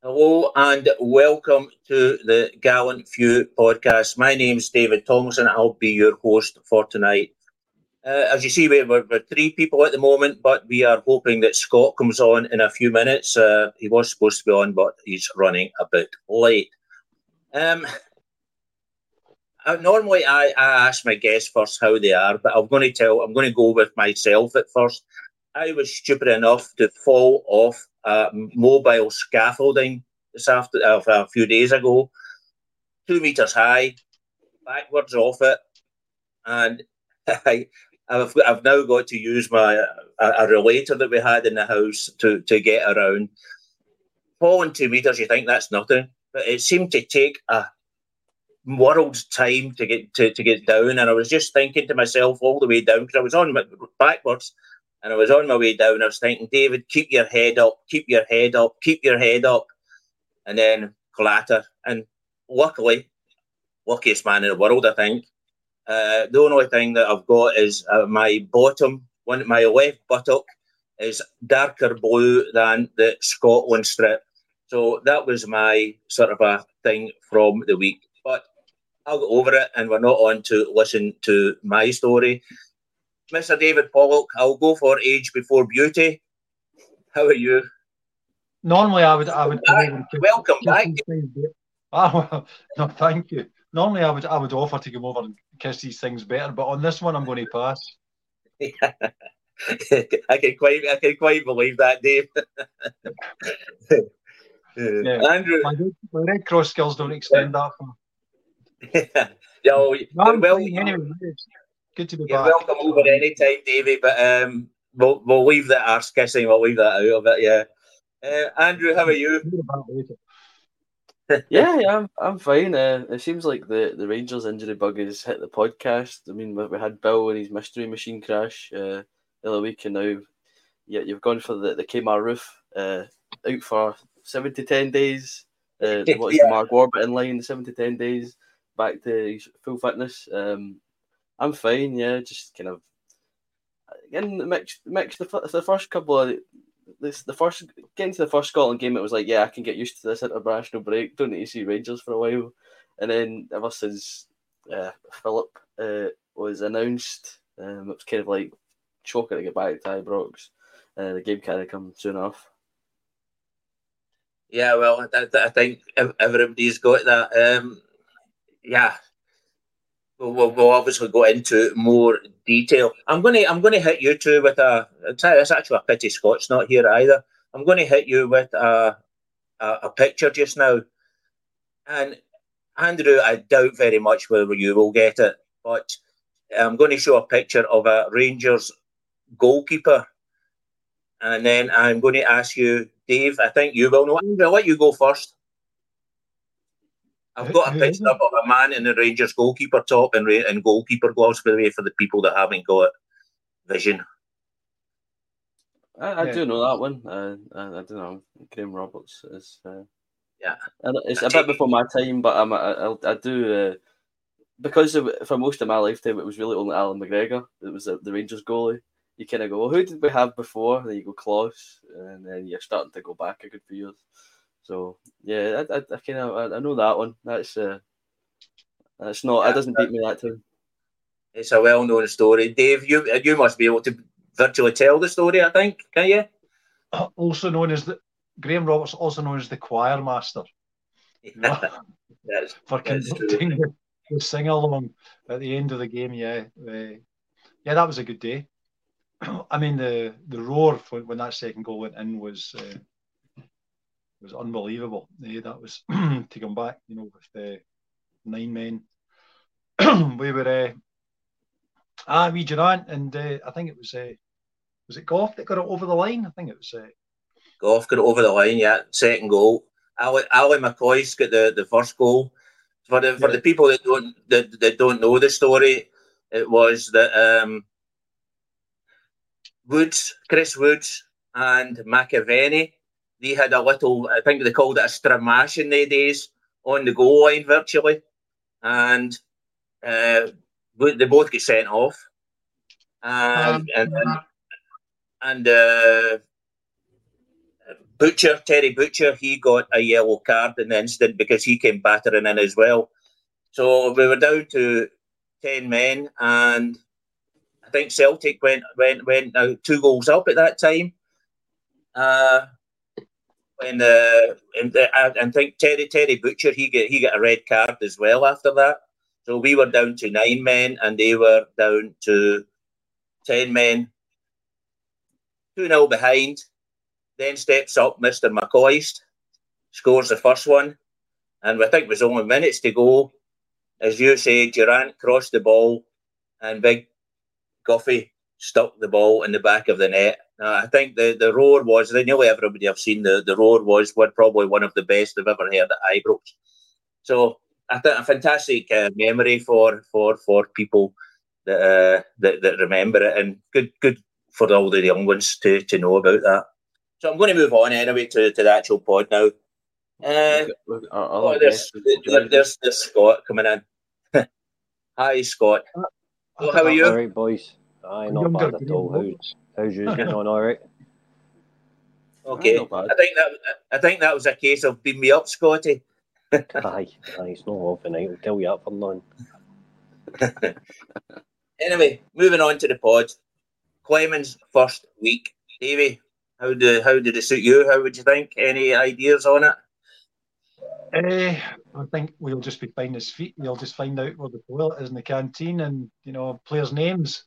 Hello and welcome to the Gallant Few podcast. My name's David Thompson. I'll be your host for tonight. Uh, as you see, we're, we're, three people at the moment, but we are hoping that Scott comes on in a few minutes. Uh, he was supposed to be on, but he's running a bit late. Um, uh, normally, I, I ask my guests first how they are, but I'm going to tell. I'm going to go with myself at first. I was stupid enough to fall off a mobile scaffolding this after uh, a few days ago, two meters high, backwards off it, and I, have I've now got to use my a, a relator that we had in the house to to get around. Falling two meters, you think that's nothing, but it seemed to take a world's time to get to, to get down. And I was just thinking to myself all the way down because I was on backwards and I was on my way down. I was thinking, David, keep your head up, keep your head up, keep your head up. And then clatter. And luckily, luckiest man in the world, I think. Uh, the only thing that I've got is uh, my bottom, one, my left buttock is darker blue than the Scotland strip. So that was my sort of a thing from the week. But I'll go over it and we're not on to listen to my story. Mr. David Pollock, I'll go for age before beauty. How are you? Normally, I would, I would. Welcome back. Oh, no, thank you. Normally, I would, I would offer to come over and kiss these things better, but on this one, I'm going to pass. I can quite, I can quite believe that, Dave. yeah. Uh, Andrew, my, my Red Cross skills don't extend that far. yeah, well, well, anyway, Good to be You're back. welcome over anytime, Davey. But um, we'll we'll leave that arse kissing. We'll leave that out of it. Yeah. Uh, Andrew, how are you? yeah, yeah, I'm, I'm fine. Uh, it seems like the, the Rangers injury bug has hit the podcast. I mean, we, we had Bill and his mystery machine crash uh, the other week, and now yeah, you've gone for the, the Kmart roof uh, out for seven to ten days. Uh, what's yeah. the Mark Warbit in line? Seven to ten days back to full fitness. Um, I'm fine. Yeah, just kind of again the mix. Mix the, the first couple of this the first getting to the first Scotland game. It was like, yeah, I can get used to this international break. Don't need to see Rangers for a while. And then ever since uh, Philip uh, was announced, um, it was kind of like choking to get back to Ibrox. Uh, the game kind of come soon enough. Yeah, well, I, I think everybody's got that. Um, yeah, we'll, we'll obviously go into more detail. I'm going to I'm going to hit you two with a. It's actually a pity Scott's not here either. I'm going to hit you with a, a, a picture just now, and Andrew, I doubt very much whether you will get it, but I'm going to show a picture of a Rangers goalkeeper, and then I'm going to ask you, Dave. I think you will know. I'll let you go first. I've got a picture of a man in the Rangers goalkeeper top and, and goalkeeper gloves, by the way, for the people that haven't got vision. I, I yeah. do know that one. Uh, I, I don't know. Graham Roberts is. Uh, yeah, it's a bit before my time, but I'm, I, I, I do. Uh, because of, for most of my lifetime, it was really only Allan McGregor that was the, the Rangers goalie. You kind of go, well, who did we have before? And then you go Klos, and then you're starting to go back a good few years. So yeah, I, I, I kind of I, I, know that one. That's uh, that's not. Yeah, it doesn't beat me that time. It's a well-known story, Dave. You you must be able to virtually tell the story. I think can you? Also known as the Graham Roberts, also known as the choir master. Yeah, that's, for conducting the, the sing along at the end of the game. Yeah, uh, yeah, that was a good day. I mean, the the roar for, when that second goal went in was uh, was unbelievable. Yeah, that was to come back, you know, with the nine men. we were uh, ah, we Durrant, and uh, I think it was uh, was it Gough that got it over the line? I think it was. Uh, Gough got it over the line. Yeah, second goal. Ali, Ali McCoist got the, the first goal. For the for yeah. the people that don't that, that don't know the story, it was that um, Woods, Chris Woods, and McAvennie, they had a little. I think they called it a stramash in the days on the goal line virtually, and uh, they both get sent off. Um, and and, and uh, Butcher, Terry Butcher, he got a yellow card in the incident because he came battering in as well. So we were down to 10 men, and I think Celtic went went went two goals up at that time. Uh, and, uh, and I, I think Terry Terry Butcher he get he got a red card as well after that. So we were down to nine men, and they were down to ten men. 2 0 behind. Then steps up Mr. McCoist, scores the first one. And I think it was only minutes to go. As you say, Durrant crossed the ball and Big Guffey stuck the ball in the back of the net. Now, I think the, the roar was, I nearly everybody I've seen, the, the roar was what probably one of the best I've ever heard at Ibrox. So I think a fantastic uh, memory for, for, for people that, uh, that, that remember it and good good for all the young ones to, to know about that. So I'm going to move on anyway to, to the actual pod now. Uh, oh, there's, there's, there's Scott coming in. Hi, Scott. Uh, how are you? All right, boys. Aye, not bad at all. How's, how's you getting on? All right. Okay, I think that I think that was a case of beam me up, Scotty. aye, aye, it's not off and I'll tell you up for none. anyway, moving on to the pod. Clemens first week. Davey, how did how did it suit you? How would you think? Any ideas on it? Uh, I think we'll just be finding his feet. We'll just find out where the toilet is in the canteen, and you know players' names.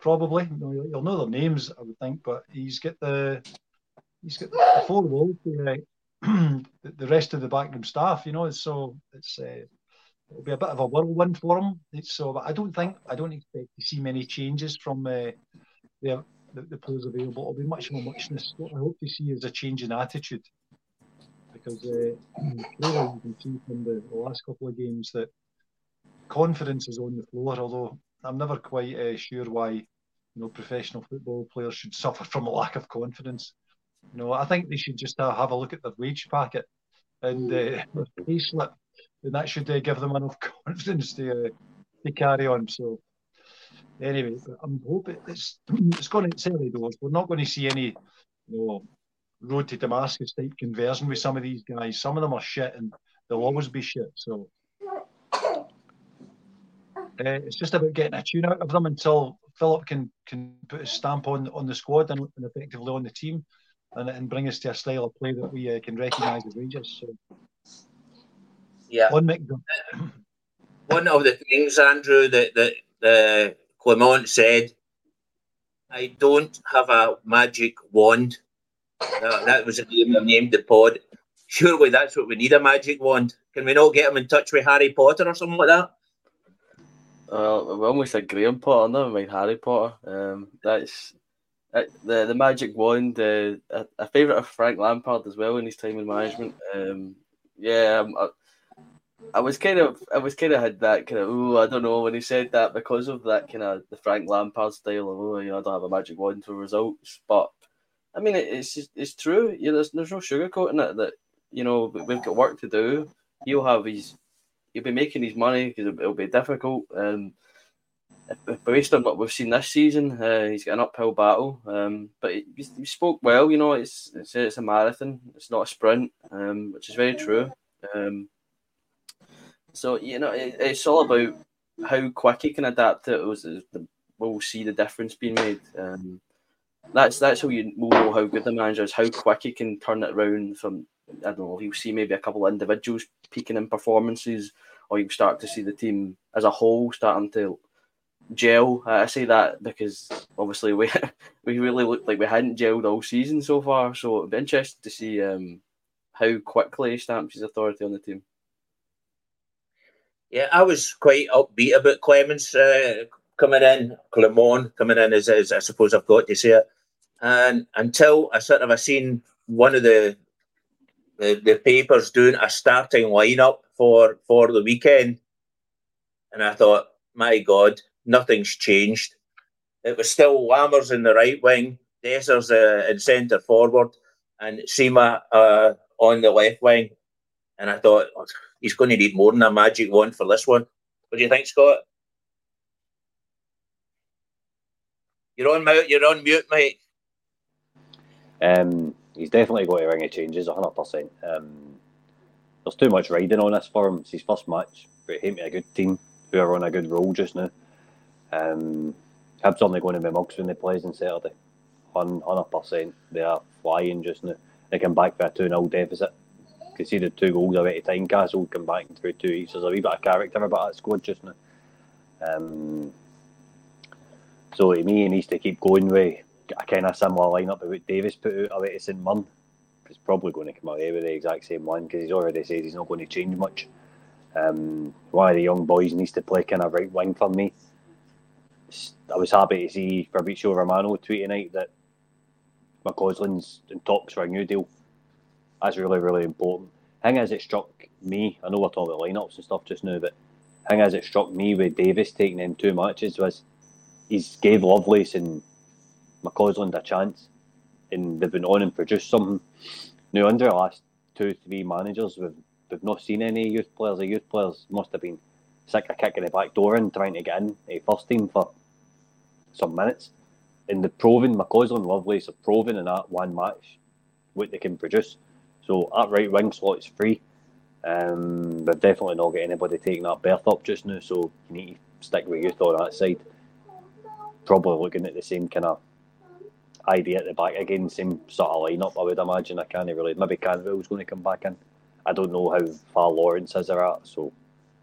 Probably you'll know their names, I would think. But he's got the he's got the four walls uh, the rest of the backroom staff. You know, so it's uh, it'll be a bit of a whirlwind for him. It's so, but I don't think I don't expect to see many changes from uh, the, the, the players available. It'll be much more muchness. What I hope to see is a change in attitude because uh, clearly you can see from the, the, last couple of games that confidence is on the floor. Although I'm never quite uh, sure why you know professional football players should suffer from a lack of confidence. You know, I think they should just uh, have a look at their wage packet and uh, their pay slip, and that should uh, give them enough confidence to uh, to carry on. So anyway, I'm hoping it's it's going to early doors. We're not going to see any, you know, road to Damascus type conversion with some of these guys. Some of them are shit, and they'll always be shit. So it's just about getting a tune out of them until Philip can can put his stamp on on the squad and, and effectively on the team, and, and bring us to a style of play that we uh, can recognise as Rangers. So yeah, on One of the things, Andrew, that that the Clement said, I don't have a magic wand. Uh, that was the name I named the pod. Surely that's what we need a magic wand. Can we not get him in touch with Harry Potter or something like that? Well, we almost said Graham Potter, never mind Harry Potter. Um, that's uh, the the magic wand. Uh, a, a favourite of Frank Lampard as well in his time in management. Um, yeah, uh, I was kind of, I was kind of had that kind of, oh, I don't know when he said that because of that kind of the Frank Lampard style of, oh, you know, I don't have a magic wand for results. But I mean, it's just, it's true. You know, there's there's no sugarcoating it. That you know we've got work to do. He'll have his, he'll be making his money because it'll, it'll, be difficult. Um, based on what we've seen this season, uh, he's got an uphill battle. Um, but he, he, spoke well. You know, it's it's, it's a marathon. It's not a sprint, um, which is very true. Um, so you know, it, it's all about how quick he can adapt to it. Was the, we'll see the difference being made. Um, that's that's how you will know how good the manager is. How quick he can turn it around. From I don't know, you'll see maybe a couple of individuals peaking in performances, or you start to see the team as a whole starting to gel. I say that because obviously we we really looked like we hadn't gelled all season so far. So it'd be interesting to see um, how quickly he stamps his authority on the team. Yeah, I was quite upbeat about Clemens uh, coming in, Clement coming in, as, as I suppose I've got to say it. And until I sort of I seen one of the, the the papers doing a starting lineup for for the weekend, and I thought, my God, nothing's changed. It was still Lammers in the right wing, Dessers uh, in centre forward, and Sima uh, on the left wing. And I thought, oh, he's going to need more than a magic wand for this one. What do you think, Scott? You're on mute. You're on mute, mate. Um, he's definitely got to ring of changes, 100. Um, There's too much riding on this for him. It's his first match, but he hit a good team who are on a good roll just now. Um, Hibs only going to be mugs when they plays on Saturday. 100%. They are flying just now. They come back for a 2 0 deficit conceded two goals away at Tynecastle come back through two each. There's a wee bit of character about that squad just now. Um, so to me, he needs to keep going with a kind of similar lineup that Davis put out away to St Mirren. He's probably going to come out away with the exact same one because he's already said he's not going to change much. Um, one of the young boys needs to play kind of right wing for me. I was happy to see Fabrizio Romano tweet tonight that McCausland's in talks for a new deal that's really, really important. Thing as it struck me, I know we're talking about lineups and stuff just now, but thing as it struck me with Davis taking in two matches was he's gave Lovelace and McCausland a chance, and they've been on and produced something. Now, under the last two, three managers, we've, we've not seen any youth players. The youth players must have been sick of kicking the back door and trying to get in a first team for some minutes. And the proven, McCausland Lovelace have proven in that one match what they can produce. So that right wing slot is free. Um, we've definitely not got anybody taking that berth up just now, so you need to stick with youth on that side. Probably looking at the same kind of idea at the back again, same sort of lineup. I would imagine. I can't really. Maybe Cantwell's going to come back in. I don't know how far Lawrence is there at, so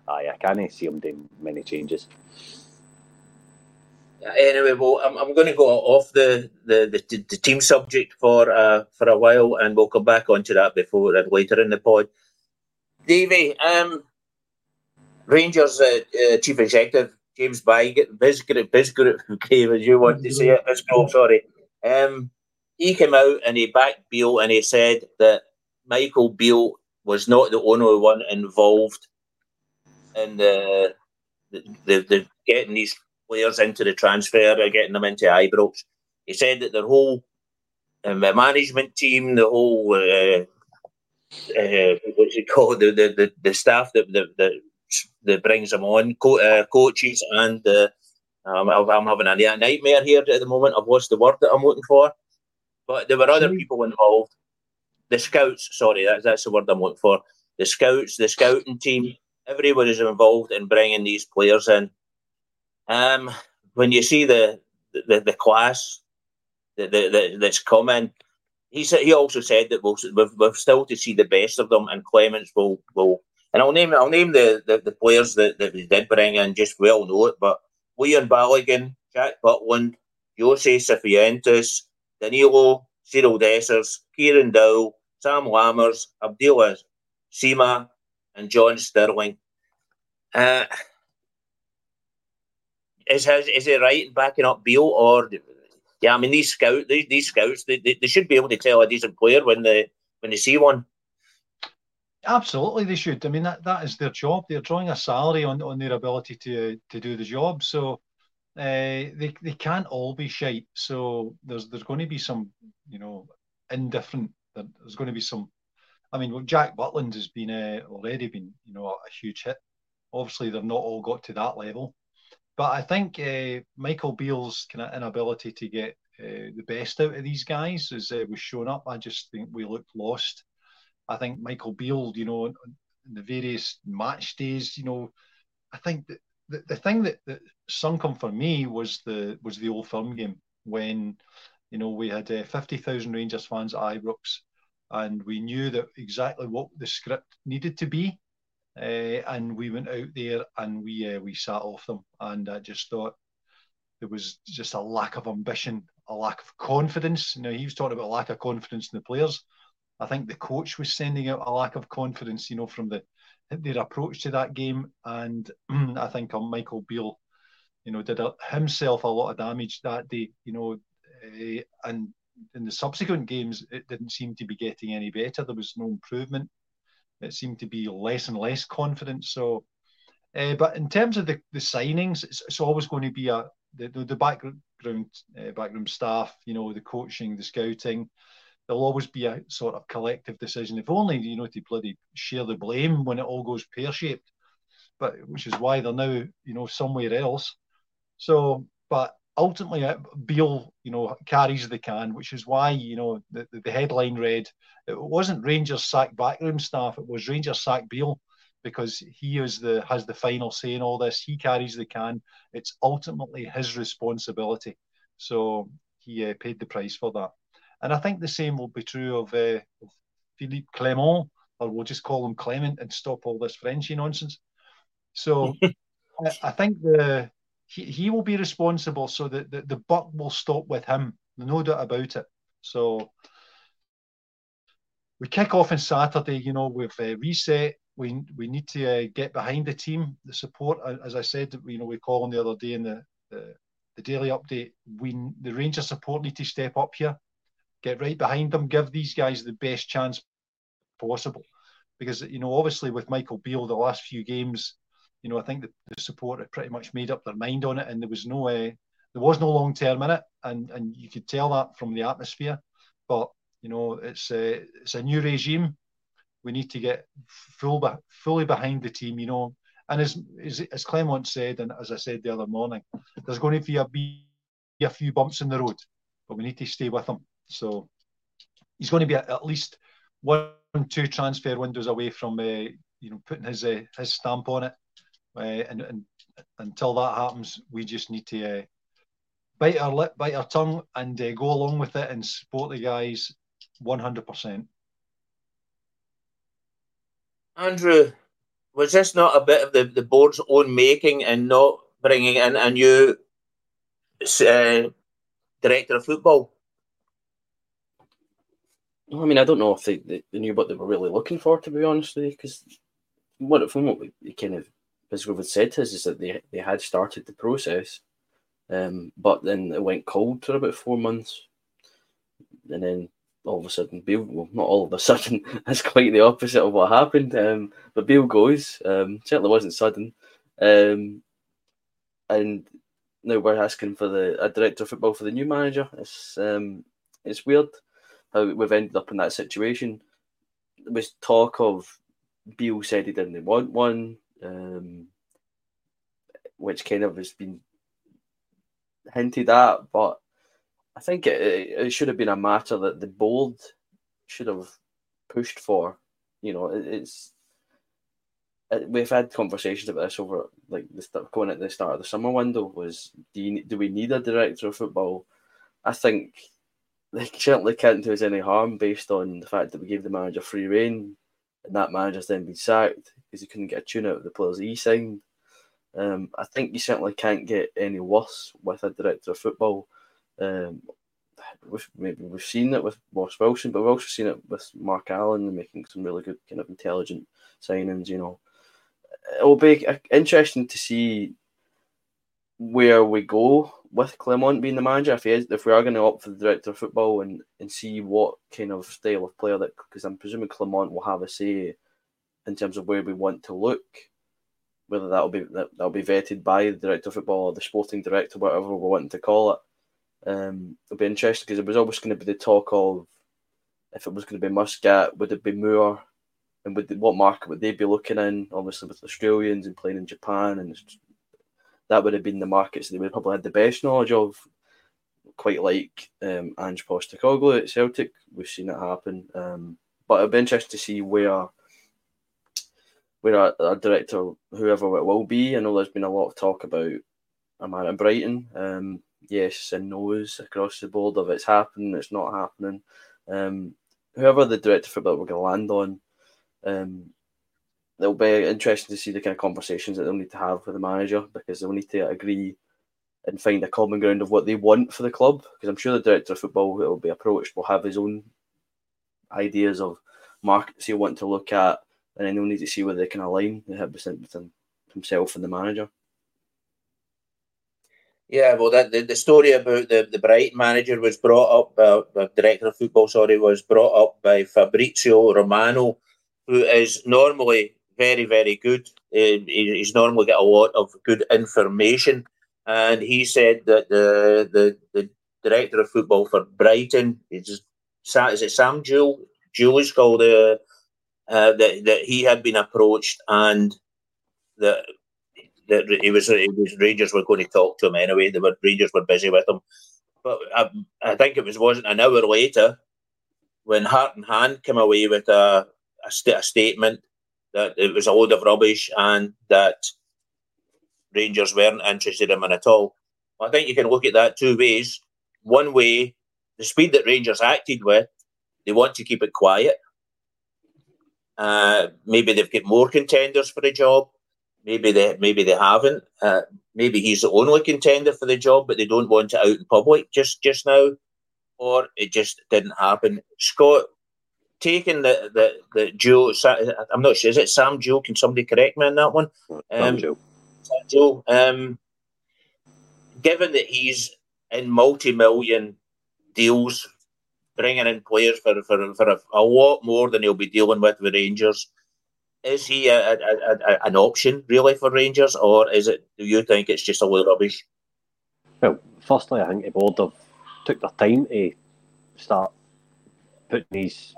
aye, I can't see him doing many changes anyway, well, I'm, I'm going to go off the, the, the, the team subject for uh, for a while, and we'll come back onto that before uh, later in the pod. Davey, um, Rangers uh, uh, chief executive James Bisgrove, Bisgrove, Bisgrove, as you want to say it, Bisgrove, sorry. Um, he came out and he backed Beale and he said that Michael Beale was not the only one involved in the the, the, the getting these players into the transfer or getting them into Ibrox. He said that the whole um, management team, the whole uh, uh, what's it called, the the, the, the staff that, that that brings them on, co- uh, coaches, and um, I'm having a nightmare here at the moment. I've lost the word that I'm looking for, but there were other people involved. The scouts, sorry, that's that's the word I'm looking for. The scouts, the scouting team, everyone is involved in bringing these players in. Um, when you see the the, the class that, that, that's coming, he said he also said that we'll, we've, we've still to see the best of them, and Clemens will will. And I'll name I'll name the, the, the players that, that we did bring in. Just well know it, but Leon Balogun, Jack Butland, Jose Cifuentes, Danilo, Cyril Dessers, Kieran Dowell, Sam Lammers, Abdallah Sima, and Dujon Sterling. Uh, is his is he right in backing up Beale or yeah? I mean these scout these, these scouts they, they, they should be able to tell a decent player when they when they see one. Absolutely, they should. I mean, that, that is their job. They're drawing a salary on, on their ability to to do the job. So uh, they they can't all be shite. So there's there's going to be some, you know, indifferent. There's going to be some. I mean, Jack Butland has been uh, already been, you know, a, huge hit. Obviously, they've not all got to that level, but I think uh, Michael Beale's kind of inability to get the best out of these guys as uh, was shown up. I just think we looked lost I think Michael Beale, you know, in the various match days, you know, I think that the, the thing that, that sunk him for me was the was the old firm game when you know we had uh, 50,000 Rangers fans at Ibrox and we knew that exactly what the script needed to be uh, and we went out there and we uh, we sat off them. And I just thought there was just a lack of ambition a lack of confidence. You know he was talking about a lack of confidence in the players I think the coach was sending out a lack of confidence, you know, from the their approach to that game, and I think um, Michael Beale, you know, did a, himself a lot of damage that day, you know, uh, and in the subsequent games it didn't seem to be getting any better. There was no improvement. It seemed to be less and less confident. So, uh, but in terms of the, the signings, it's, it's always going to be a the, the background uh, staff, you know, the coaching, the scouting there'll always be a sort of collective decision, if only you know to bloody share the blame when it all goes pear shaped. But which is why they're now you know somewhere else. So, but ultimately, Beale you know carries the can, which is why you know the, the headline read it wasn't Rangers sack backroom staff, it was Rangers sack Beale because he is the has the final say in all this. He carries the can. It's ultimately his responsibility. So he uh, paid the price for that. And I think the same will be true of, uh, of Philippe Clement, or we'll just call him Clement and stop all this Frenchy nonsense. So I, I, think the he, he will be responsible so that the, the buck will stop with him, no doubt about it. So we kick off on Saturday, you know, with uh, reset. We we need to uh, get behind the team, the support. As I said, you know, we call on the other day in the, the, the daily update. We the Rangers support need to step up here get right behind them, give these guys the best chance possible. Because, you know, obviously with Michael Beale, the last few games, you know, I think the, the support had pretty much made up their mind on it and there was no uh, there was no long term in it and and you could tell that from the atmosphere. But, you know, it's uh, it's a new regime. We need to get full fully behind the team, you know. And as, as, as Clement said, and as I said the other morning, there's going to be a, be a few bumps in the road, but we need to stay with them. So he's going to be at least one, two transfer windows away from uh, you know putting his uh, his stamp on it. Uh, and, and until that happens, we just need to uh, bite our lip, bite our tongue, and uh, go along with it and support the guys one hundred percent. Andrew, was this not a bit of the, the board's own making and not bringing in a new uh, director of football? I mean, I don't know if they, they, they, knew what they were really looking for, to be honest with you, because what from what we kind of Bisgrove had said to us is that they, they had started the process, um, but then it went cold for about four months, and then all of a sudden, Beale, well, not all of a sudden, that's quite the opposite of what happened. Um, but Bill goes, um, certainly wasn't sudden, um, and now we're asking for the a director of football for the new manager. It's um, it's weird how we've ended up in that situation. There was talk of Beale said he didn't want one, um, which kind of has been hinted at, but I think it, it should have been a matter that the board should have pushed for. You know, it, it's it, we've had conversations about this over like the going at the start of the summer window. Was do you, do we need a director of football? I think they certainly can't do us any harm based on the fact that we gave the manager free reign and that manager's then been sacked because he couldn't get a tune out of the players he signed. Um, I think you certainly can't get any worse with a director of football. Um, we've, maybe we've seen it with Ross Wilson, but we've also seen it with Mark Allen making some really good kind of intelligent signings. You know, it will be interesting to see where we go with Clement being the manager, if he is, if we are going to opt for the director of football and, and see what kind of style of player that, because I'm presuming Clement will have a say in terms of where we want to look. Whether that'll be that, that'll be vetted by the director of football or the sporting director, whatever we're wanting to call it. Um, it'll be interesting because it was always going to be the talk of if it was going to be Muscat, would it be Moore, and would what market would they be looking in? Obviously, with Australians and playing in Japan, and that would have been the markets they would probably had the best knowledge of. Quite like um, Ange Postecoglou at Celtic, we've seen it happen. Um, but it'll be interesting to see where where our, director, whoever it will be. I know there's been a lot of talk about a man at Brighton. Um, yes and no's across the board of it's happening, it's not happening. Um, whoever the director for football we're going to land on, um, it'll be interesting to see the kind of conversations that they'll need to have with the manager because they'll need to agree and find a common ground of what they want for the club. Because I'm sure the director of football will be approached will have his own ideas of markets he'll want to look at, and then they'll need to see whether they can align between himself and the manager. Yeah, well, that the, the story about the, the Bright manager was brought up, uh, the director of football, sorry, was brought up by Fabrizio Romano, who is normally very, very good. Uh, he's normally got a lot of good information. And he said that the the, the director of football for Brighton is, is it Sam Jewell? Jewell is called uh, uh, that that he had been approached and that that it was it was Rangers were going to talk to him anyway. The Rangers were busy with him, but I, I think it was wasn't an hour later when Heart and Hand came away with a, a, st- a statement that it was a load of rubbish and that Rangers weren't interested in him at all. I think you can look at that two ways. One way, the speed that Rangers acted with, they want to keep it quiet. Uh, maybe they've got more contenders for the job. Maybe they maybe they haven't. Uh, maybe he's the only contender for the job, but they don't want it out in public just just now, or it just didn't happen. Scott taking the the the Joe. I'm not sure. Is it Sam Joe? Can somebody correct me on that one? Um, Joe. Sam Joe. Um, given that he's in multi-million deals, bringing in players for for, for a, a lot more than he'll be dealing with with Rangers is he a, a, a, an option really for Rangers, or is it? Do you think it's just a load of rubbish? Well, firstly, I think the board have took their time to start putting these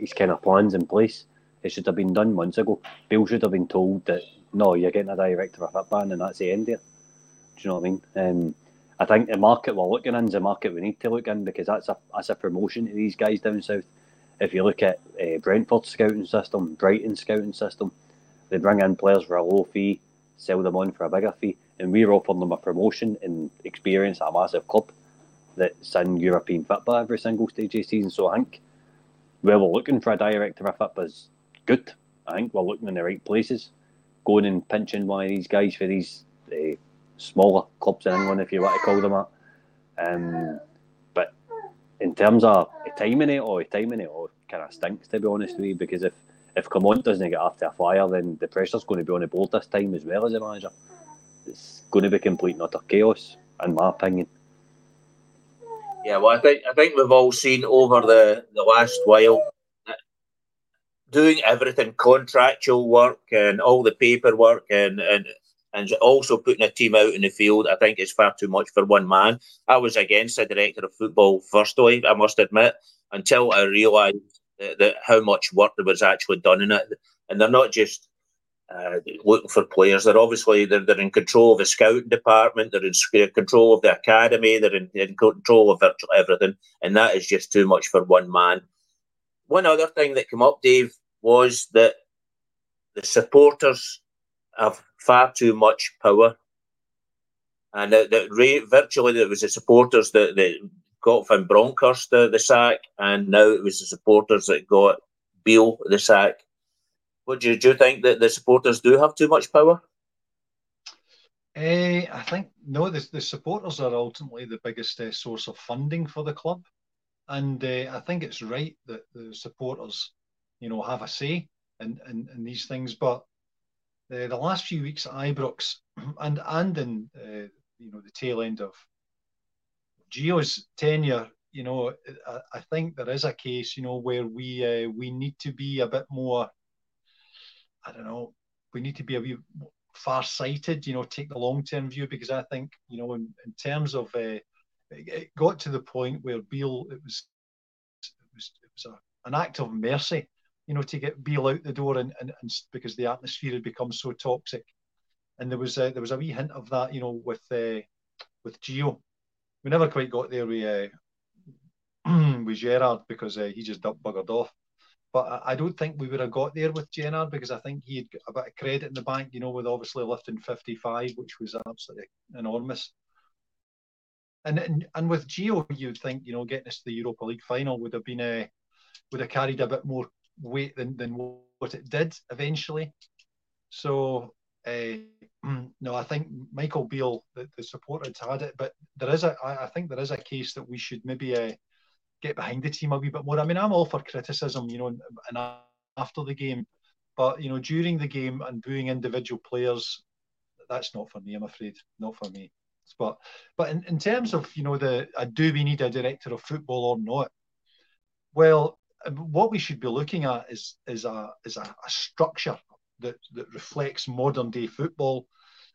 these kind of plans in place. It should have been done months ago. Bill should have been told that no, you're getting a director of that band, and that's the end there. Do you know what I mean? Um, I think the market we're looking in is a market we need to look in because that's a that's a promotion to these guys down south if you look at uh, Brentford's scouting system, Brighton's scouting system, they bring in players for a low fee, sell them on for a bigger fee, and we're offering them a promotion and experience at a massive club that's in European football every single stage of season. So I think where we're looking for a director of football is good. I think we're looking in the right places. Going and pinching one of these guys for these uh, smaller clubs in England, if you want to call them that. Um, but in terms of timing it or timing it or kind of stinks to be honest with you because if if Clement doesn't get after a fire then the pressure's going to be on the board this time as well as a manager. It's going to be complete and utter chaos in my opinion. Yeah, well, I think I think we've all seen over the, the last while doing everything contractual work and all the paperwork and, and and also putting a team out in the field, I think is far too much for one man. I was against the director of football firstly, I must admit, until I realised that, that, how much work there was actually done in it. And they're not just uh, looking for players; they're obviously they're, they're in control of the scouting department, they're in control of the academy, they're in, in control of virtually everything, and that is just too much for one man. One other thing that came up, Dave, was that the supporters have far too much power. And that, that virtually it was the supporters that, that got Van Bronckhorst the, the sack, and now it was the supporters that got Beale the sack. Do you, do you think that the supporters do have too much power? Uh, I think no. The, the supporters are ultimately the biggest uh, source of funding for the club, and uh, I think it's right that the supporters, you know, have a say in, in, in these things. But the, the last few weeks at Ibrox and and in you know the tail end of Gio's tenure, you know, I, I, think there is a case, you know, where we we need to be a bit more I don't know, we need to be a wee far sighted, you know, take the long term view because I think, you know, in, in terms of uh, it got to the point where Beale, it was it was, it was a, an act of mercy, you know, to get Beale out the door and, and, and because the atmosphere had become so toxic. And there was a, there was a wee hint of that, you know, with uh, with Gio. We never quite got there with uh, with Gerrard because uh, he just buggered off. But I don't think we would have got there with Gerrard because I think he had a bit of credit in the bank, you know, with obviously lifting 55, which was absolutely enormous. And and, and with Gio, you'd think, you know, getting us to the Europa League final would have been a would have carried a bit more weight than, than what it did eventually. So uh, no, I think Michael Beale, the, the support had it, but there is a, I think there is a case that we should maybe uh, get behind the team a wee bit more. I mean, I'm all for criticism, you know, and, after the game, but you know, during the game and booing individual players, that's not for me. I'm afraid, not for me. But but in, in terms of you know the uh, do we need a director of football or not? Well, um, what we should be looking at is is a is a, a structure that that reflects modern day football,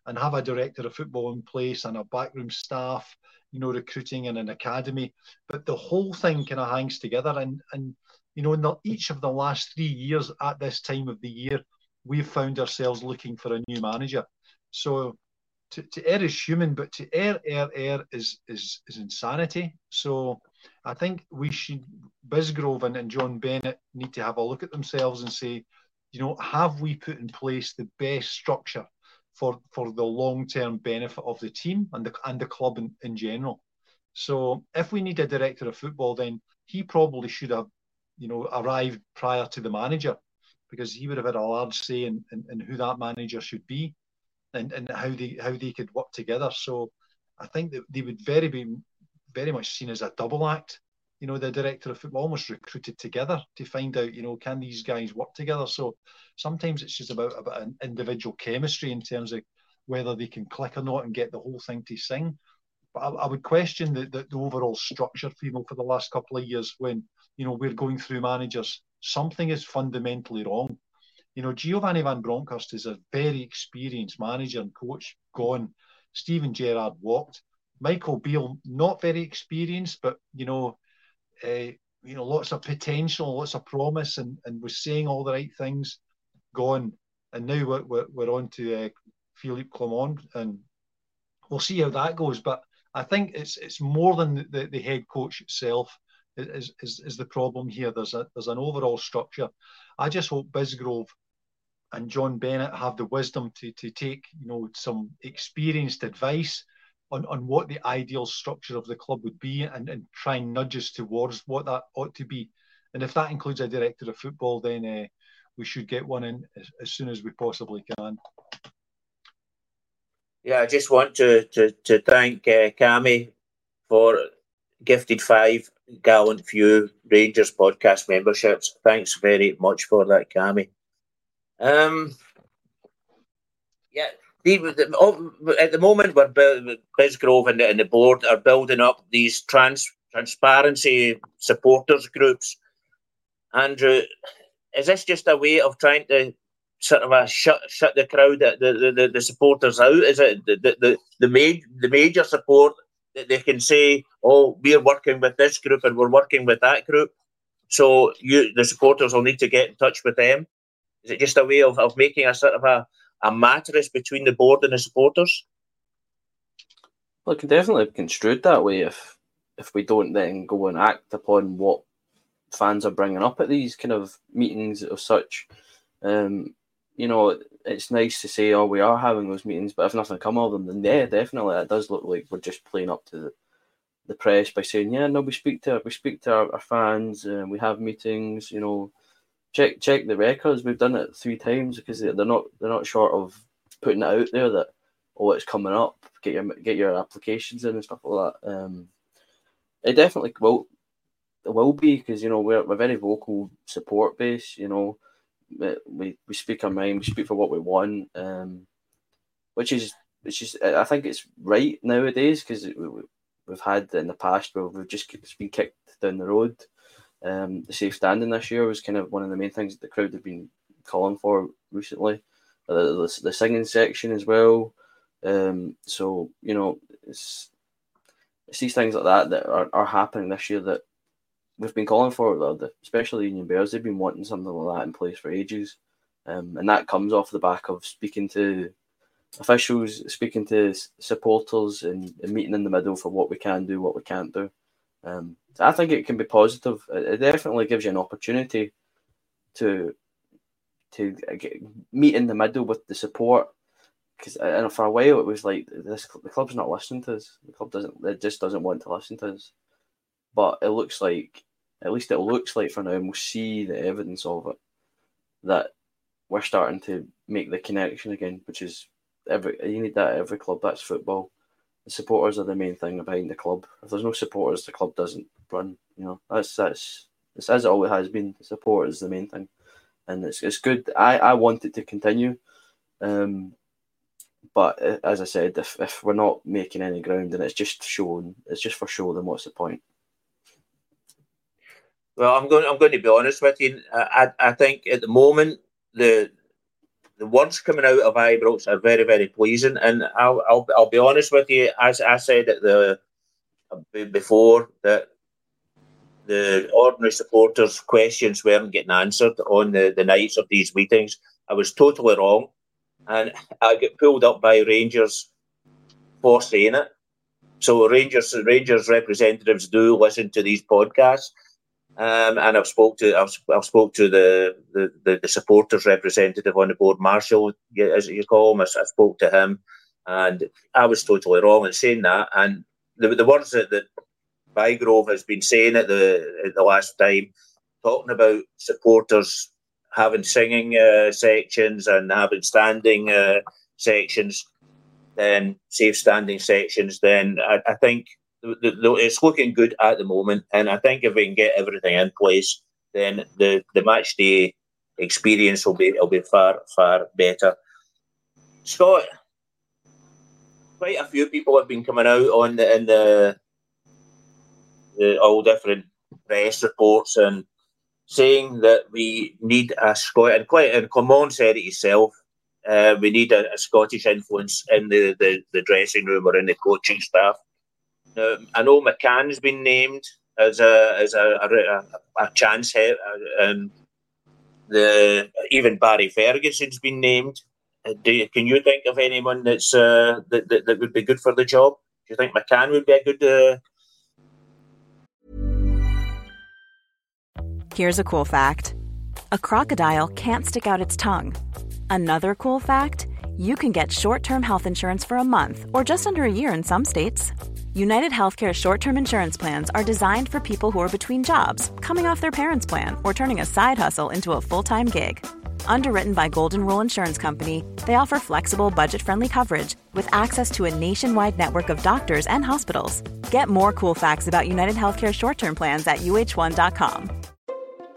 and have a director of football in place and a backroom staff you know, recruiting in an academy. But the whole thing kind of hangs together. And and you know, in the, each of the last three years at this time of the year, we've found ourselves looking for a new manager. So to, to err is human, but to err, err, err is is is insanity. So I think we should Bisgrove and, and John Bennett need to have a look at themselves and say, you know, have we put in place the best structure for for the long term benefit of the team and the and the club in, in general. So if we need a director of football, then he probably should have, you know, arrived prior to the manager, because he would have had a large say in, in, in who that manager should be, and, and how they how they could work together. So I think that they would very be very much seen as a double act you know, the director of football almost recruited together to find out, you know, can these guys work together? So sometimes it's just about about an individual chemistry in terms of whether they can click or not and get the whole thing to sing. But I, I would question the, the, the overall structure, you know, for the last couple of years when, you know, we're going through managers. Something is fundamentally wrong. You know, Giovanni Van Bronckhorst is a very experienced manager and coach, gone. Steven Gerrard walked. Michael Beale, not very experienced, but you know, uh, you know, lots of potential, lots of promise, and, and was saying all the right things, gone. And now we're, we're, we're on to uh, Philippe Clement, and we'll see how that goes. But I think it's it's more than the, the head coach itself is, is, is the problem here. There's a there's an overall structure. I just hope Bisgrove and John Bennett have the wisdom to to take you know some experienced advice on, on what the ideal structure of the club would be and, and try and nudge us towards what that ought to be. And if that includes a director of football, then uh, we should get one in as, as, soon as we possibly can. Yeah, I just want to to, to thank uh, Cami for gifted five gallant few Rangers podcast memberships. Thanks very much for that, Cami. Um, yeah, Oh, at the moment, where Bisgrove and the, and the board are building up these trans transparency supporters groups. Andrew, is this just a way of trying to sort of a shut shut the crowd, the the, the, supporters out? Is it the the the, the, major, the major support that they can say, "Oh, we're working with this group and we're working with that group," so you the supporters will need to get in touch with them? Is it just a way of, of making a sort of a a matter is between the board and the supporters? Well, it can definitely be construed that way if if we don't then go and act upon what fans are bringing up at these kind of meetings of such. Um, you know, it's nice to say, oh, we are having those meetings, but if nothing come of them, then yeah, definitely, it does look like we're just playing up to the, the press by saying, yeah, no, we speak to we speak to our, our fans, and we have meetings, you know, check check the records. We've done it three times because they're not they're not short of putting it out there that oh it's coming up. Get your get your applications in and stuff like that. Um, it definitely will it will be because you know we're we're very vocal support base. You know, we we speak our mind. We speak for what we want. Um, which is which is I think it's right nowadays because we, we've had in the past where we've just been kicked down the road um, the safe standing this year was kind of one of the main things that the crowd have been calling for recently. Uh, the, the singing section as well. Um, so you know, it's it's these things like that that are, are happening this year that we've been calling for. Especially Union Bears, they've been wanting something like that in place for ages, um, and that comes off the back of speaking to officials, speaking to supporters, and, and meeting in the middle for what we can do, what we can't do. Um, I think it can be positive. It definitely gives you an opportunity to to get, meet in the middle with the support. Because and for a while it was like this the club's not listening to us. The club doesn't. It just doesn't want to listen to us. But it looks like, at least it looks like for now, and we'll see the evidence of it that we're starting to make the connection again, which is every you need that at every club. That's football. The supporters are the main thing behind the club. If there's no supporters, the club doesn't run. You know, that's that's it's as it always has been. Support is the main thing, and it's it's good. I I want it to continue, um, but uh, as I said, if if we're not making any ground and it's just shown, it's just for show, then what's the point? Well, I'm going. I'm going to be honest with you. I I think at the moment the the words coming out of Ibrox are very, very pleasing. And I'll, I'll, I'll be honest with you, as I said at the before that the ordinary supporters' questions weren't getting answered on the, the nights of these meetings. I was totally wrong, and I get pulled up by Rangers for saying it. So Rangers Rangers representatives do listen to these podcasts, um, and I've spoke to I've, I've spoke to the, the, the, supporters representative on the board, Marshall, as you call him. I, I, spoke to him, and I was totally wrong in saying that. And the, the words that, that Bisgrove has been saying at the at the last time, talking about supporters having singing uh, sections and having standing uh, sections, then safe standing sections, then I, I think the, the, it's looking good at the moment, and I think if we can get everything in place, then the, the match day experience will be will be far far better. Scott, quite a few people have been coming out on the in the, the all different press reports and saying that we need a Scot and quite and Clement said it himself. Uh, we need a, a, Scottish influence in the, the, the dressing room or in the coaching staff. Um, I know McCann's been named as a as a, a, a chance hit. Um, the even Barry Ferguson's been named. Uh, you, can you think of anyone that's uh, that, that, that would be good for the job? Do you think McCann would be a good? Uh... Here's a cool fact: a crocodile can't stick out its tongue. Another cool fact: you can get short-term health insurance for a month or just under a year in some states. United Healthcare short term insurance plans are designed for people who are between jobs, coming off their parents' plan, or turning a side hustle into a full time gig. Underwritten by Golden Rule Insurance Company, they offer flexible, budget friendly coverage with access to a nationwide network of doctors and hospitals. Get more cool facts about United Healthcare short term plans at uh1.com.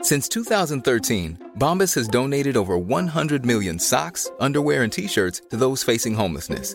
Since 2013, Bombas has donated over 100 million socks, underwear, and t shirts to those facing homelessness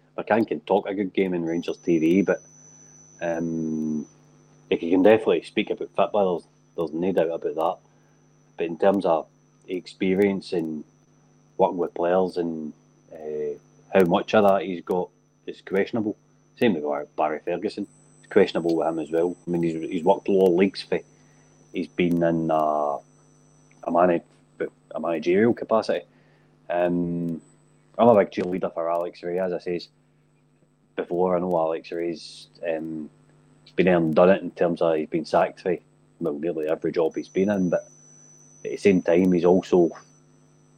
McCann can talk a good game in Rangers TV, but um, he can definitely speak about football. There's, there's no doubt about that. But in terms of experience and working with players and uh, how much of that he's got is questionable. Same with Barry Ferguson. It's questionable with him as well. I mean, he's, he's worked lower leagues for. He's been in uh, a, manage, a managerial capacity. Um, I'm a big cheerleader for Alex Rae, as I says before. I know Alex Rae's um, been there and done it in terms of he's been sacked for well, nearly every job he's been in, but at the same time, he's also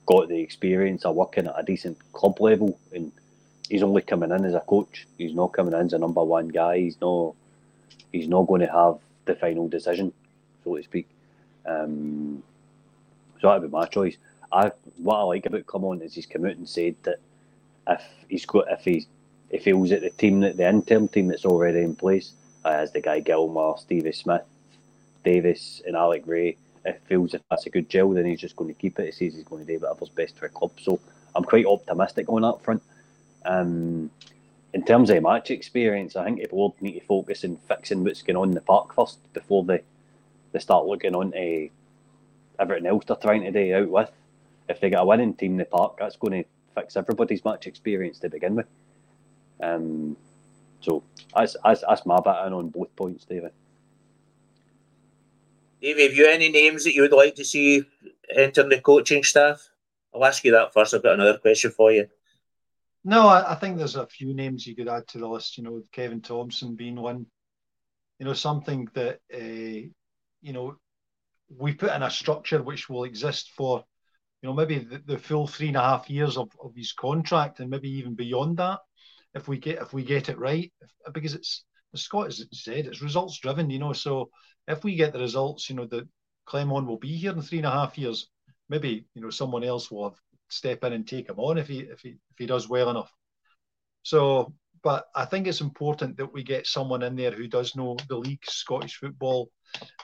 got the experience of working at a decent club level, and he's only coming in as a coach. He's not coming in as a number one guy. He's not. He's not going to have the final decision, so to speak. Um, so that'd be my choice. I what I like about Clement is he's come out and said that if he's got if he if he was at the team that the interim team that's already in place, uh, as the guy Gilmour, Stevie Smith, Davis, and Alex Rae, if feels if that's a good gel, then he's just going to keep it. He says he's going to do whatever's best for the club. So I'm quite optimistic on that front. Um, in terms of match experience, I think the board need to focus on fixing what's going on in the park first before they, they start looking on to everything else they're trying to do out with. If they get a winning team in the park, that's going to fix everybody's match experience to begin with. Um, so that's, that's, that's my bet on both points, David. Davey, have you any names that you would like to see entering the coaching staff? I'll ask you that first. I've got another question for you. No, I, I, think there's a few names you could add to the list. You know, Kevin Thomson being one. You know, something that uh, you know we put in a structure which will exist for you know maybe the, the full three and a half years of, of his contract and maybe even beyond that if we get if we get it right because it's as Scott has said it's results driven. You know, so if we get the results, you know that Clement will be here in three and a half years maybe you know someone else will have step in and take him on if he if he if he does well enough. So, but I think it's important that we get someone in there who does know the league, Scottish football,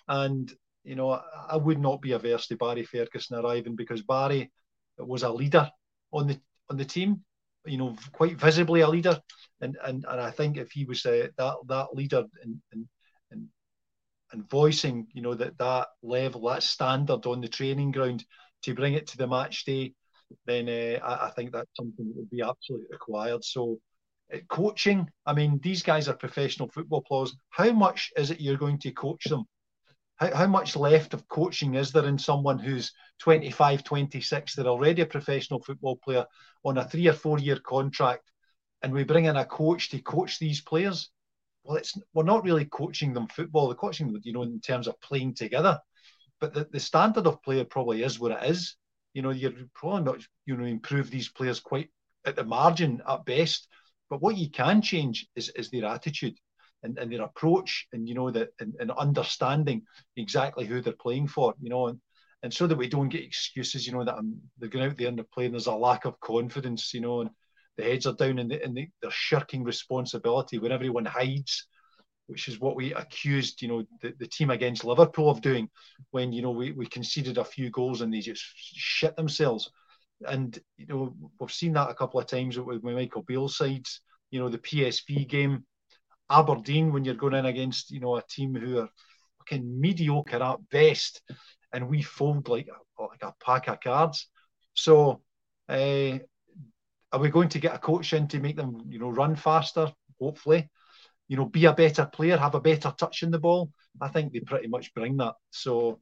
and you know I, I would not be averse to Barry Ferguson arriving because Barry was a leader on the on the team, you know, quite visibly a leader, and and, and I think if he was uh, that that leader and and and voicing, you know, that that level, that standard on the training ground, to bring it to the match day, then uh, I, I, think that's something that would be absolutely required. So, uh, coaching, I mean, these guys are professional football players. How much is it you're going to coach them? How, how much left of coaching is there in someone who's 25, 26? They're already a professional football player on a three or four year contract, and we bring in a coach to coach these players. Well, it's we're not really coaching them football. We're coaching them, you know, in terms of playing together but the, the standard of player probably is what it is. You know, you're probably not, you know, improve these players quite at the margin at best. But what you can change is, is their attitude and, their approach and, you know, that and, and understanding exactly who they're playing for, you know, and, and so that we don't get excuses, you know, that I'm, they're going out there and they're playing, there's a lack of confidence, you know, and the heads are down and, the, and the, they're shirking responsibility when everyone hides which is what we accused, you know, the, the team against Liverpool of doing when, you know, we, we conceded a few goals and they just shit themselves. And, you know, we've seen that a couple of times with, with Michael Beale's sides, you know, the PSV game, Aberdeen, when you're going in against, you know, a team who are fucking mediocre at best, and we fold like a, like a pack of cards. So, uh, are we going to get a coach in to make them, you know, run faster? Hopefully you know, be a better player, have a better touch in the ball. I think they pretty much bring that. So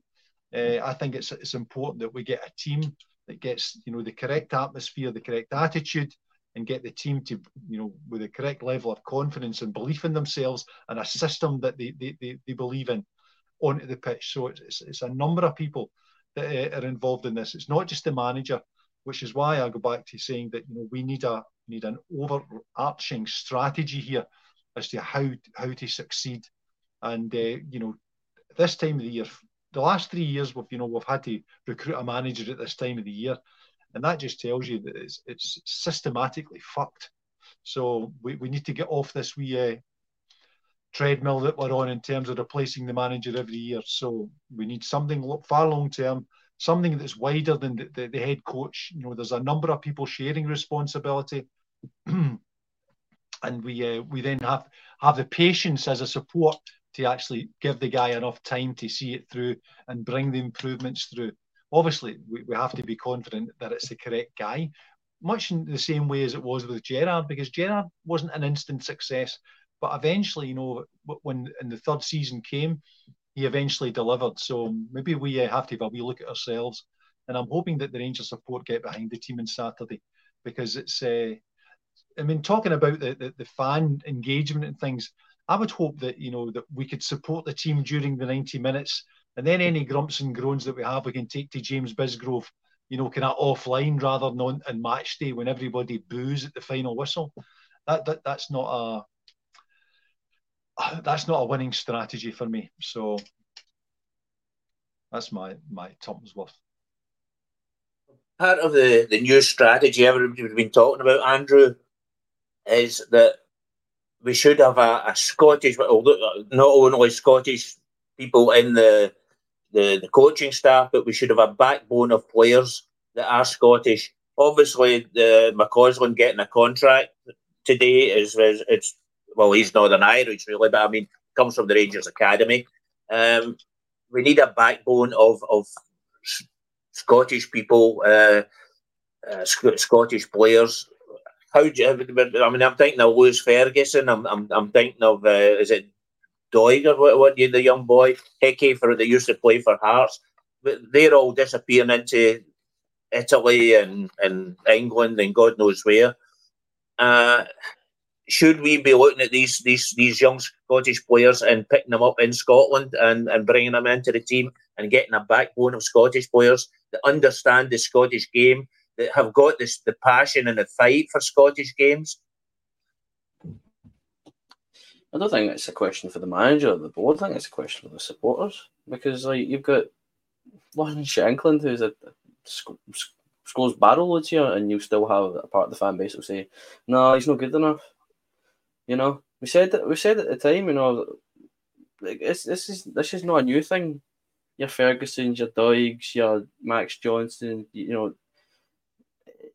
uh, I think it's it's important that we get a team that gets you know the correct atmosphere, the correct attitude, and get the team to you know with the correct level of confidence and belief in themselves and a system that they they, they, they believe in onto the pitch. So it's, it's a number of people that uh, are involved in this. It's not just the manager, which is why I go back to saying that you know we need a need an overarching strategy here as to how how to succeed. And uh, you know, this time of the year, the last three years, we've you know we've had to recruit a manager at this time of the year, and that just tells you that it's, it's systematically fucked. So we, we need to get off this wee uh, treadmill that we're on in terms of replacing the manager every year. So we need something far long term, something that's wider than the, the, the head coach. You know, there's a number of people sharing responsibility. and we uh, we then have have the patience as a support to actually give the guy enough time to see it through and bring the improvements through. Obviously, we, we have to be confident that it's the correct guy, much in the same way as it was with Gerrard, because Gerrard wasn't an instant success, but eventually, you know, when in the third season came, he eventually delivered. So maybe we uh, have to have a wee look at ourselves, and I'm hoping that the Rangers support get behind the team on Saturday because it's uh, I mean, talking about the, the, the, fan engagement and things, I would hope that you know that we could support the team during the 90 minutes, and then any grumps and groans that we have, we can take to James Bisgrove, you know, kind of offline rather than on, match day when everybody boos at the final whistle. That, that that's not a that's not a winning strategy for me. So that's my my worth. part of the, the new strategy everybody's been talking about, Andrew, is that we should have a, a Scottish, not only Scottish people in the, the the coaching staff, but we should have a backbone of players that are Scottish. Obviously, the McCausland getting a contract today is, is it's well, he's Northern Irish really, but I mean, comes from the Rangers Academy. Um, we need a backbone of of Scottish people, uh, uh, Scottish players. How do you, I mean, I'm thinking of Lewis Ferguson. I'm I'm, I'm thinking of uh, is it Doig or what, what the young boy Hickey for they used to play for Hearts, but they're all disappearing into Italy and, and England and God knows where. Uh, should we be looking at these these these young Scottish players and picking them up in Scotland and, and bringing them into the team and getting a backbone of Scottish players that understand the Scottish game, that have got this the passion and the fight for Scottish games? I don't think it's a question for the manager or the board. I think it's a question for the supporters because like you've got Lachlan Shankland, who's a sc- scores barrel loads here, and you still have a part of the fan base who say, "No, he's not good enough." You know, we said that we said at the time, you know, like this is this is not a new thing. Your Fergusons, your Doigs, your Max Johnston, you know,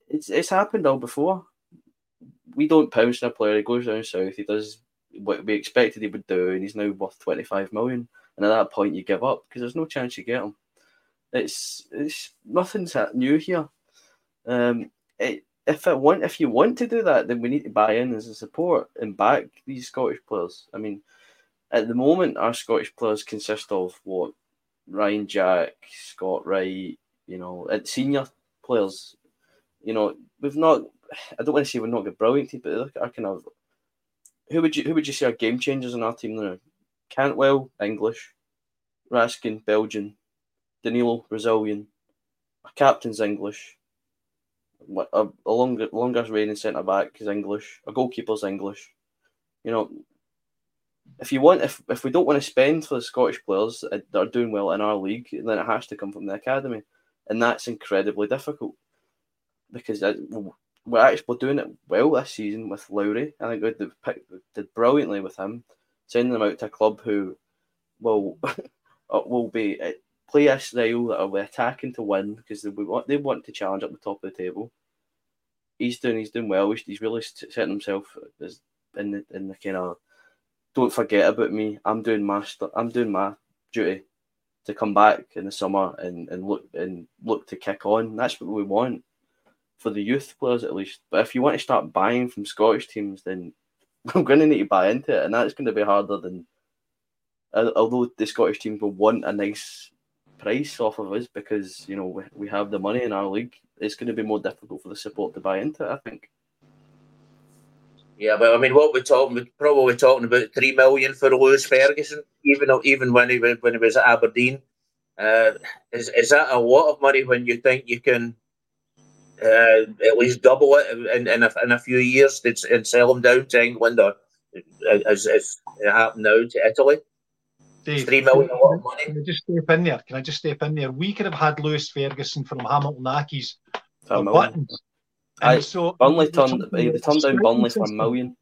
it's it's happened all before. We don't pounce on a player. He goes down south. He does what we expected he would do, and he's now worth twenty five million. And at that point, you give up because there's no chance you get him. It's it's nothing's that new here. Um, it, if it want if you want to do that, then we need to buy in as a support and back these Scottish players. I mean, at the moment, our Scottish players consist of what Ryan Jack, Scott Wright, you know, senior players. You know, we've not. I don't want to say we're not got brilliant team, but look, I kind of. Who would you who would you say are game changers in our team now? Cantwell, English, Raskin, Belgian, Danilo, Brazilian, our captain's English, a, uh, a longer, longest reigning centre back is English, a goalkeeper's English. You know, if you want, if if we don't want to spend for the Scottish players that are doing well in our league, then it has to come from the academy, and that's incredibly difficult because uh, we're actually doing it well this season with Lowry. I think we did, did brilliantly with him, sending them out to a club who will uh, will be uh, play a style that are attacking to win because they want they want to challenge up the top of the table. He's doing he's doing well. He's really setting himself as in the in the kind of don't forget about me. I'm doing my I'm doing my duty to come back in the summer and, and look and look to kick on. That's what we want for the youth players at least. But if you want to start buying from Scottish teams, then I'm going to need to buy into it, and that's going to be harder than. Although the Scottish team will want a nice price off of us because you know we, we have the money in our league, it's going to be more difficult for the support to buy into it. I think. Yeah, but I mean, what we're talking, we're probably talking about three million for Lewis Ferguson, even even when he when he was at Aberdeen. Uh, is is that a lot of money when you think you can uh, at least double it in, in, a, in a few years and sell them down to England or as, as it happened now to Italy? Dave, three million a lot of money. Can I just step in there? Can I just step in there? We could have had Lewis Ferguson from Hamilton Accies for buttons. I, so Burnley turned they turned down Burnley for a million.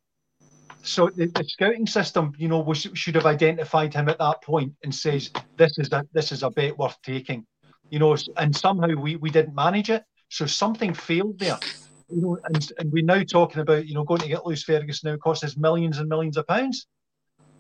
So the, the, scouting system, you know, we should have identified him at that point and says this is a this is a bet worth taking, you know, and somehow we we didn't manage it, so something failed there, you know, and and we're now talking about you know going to get Lewis Ferguson now costs us millions and millions of pounds.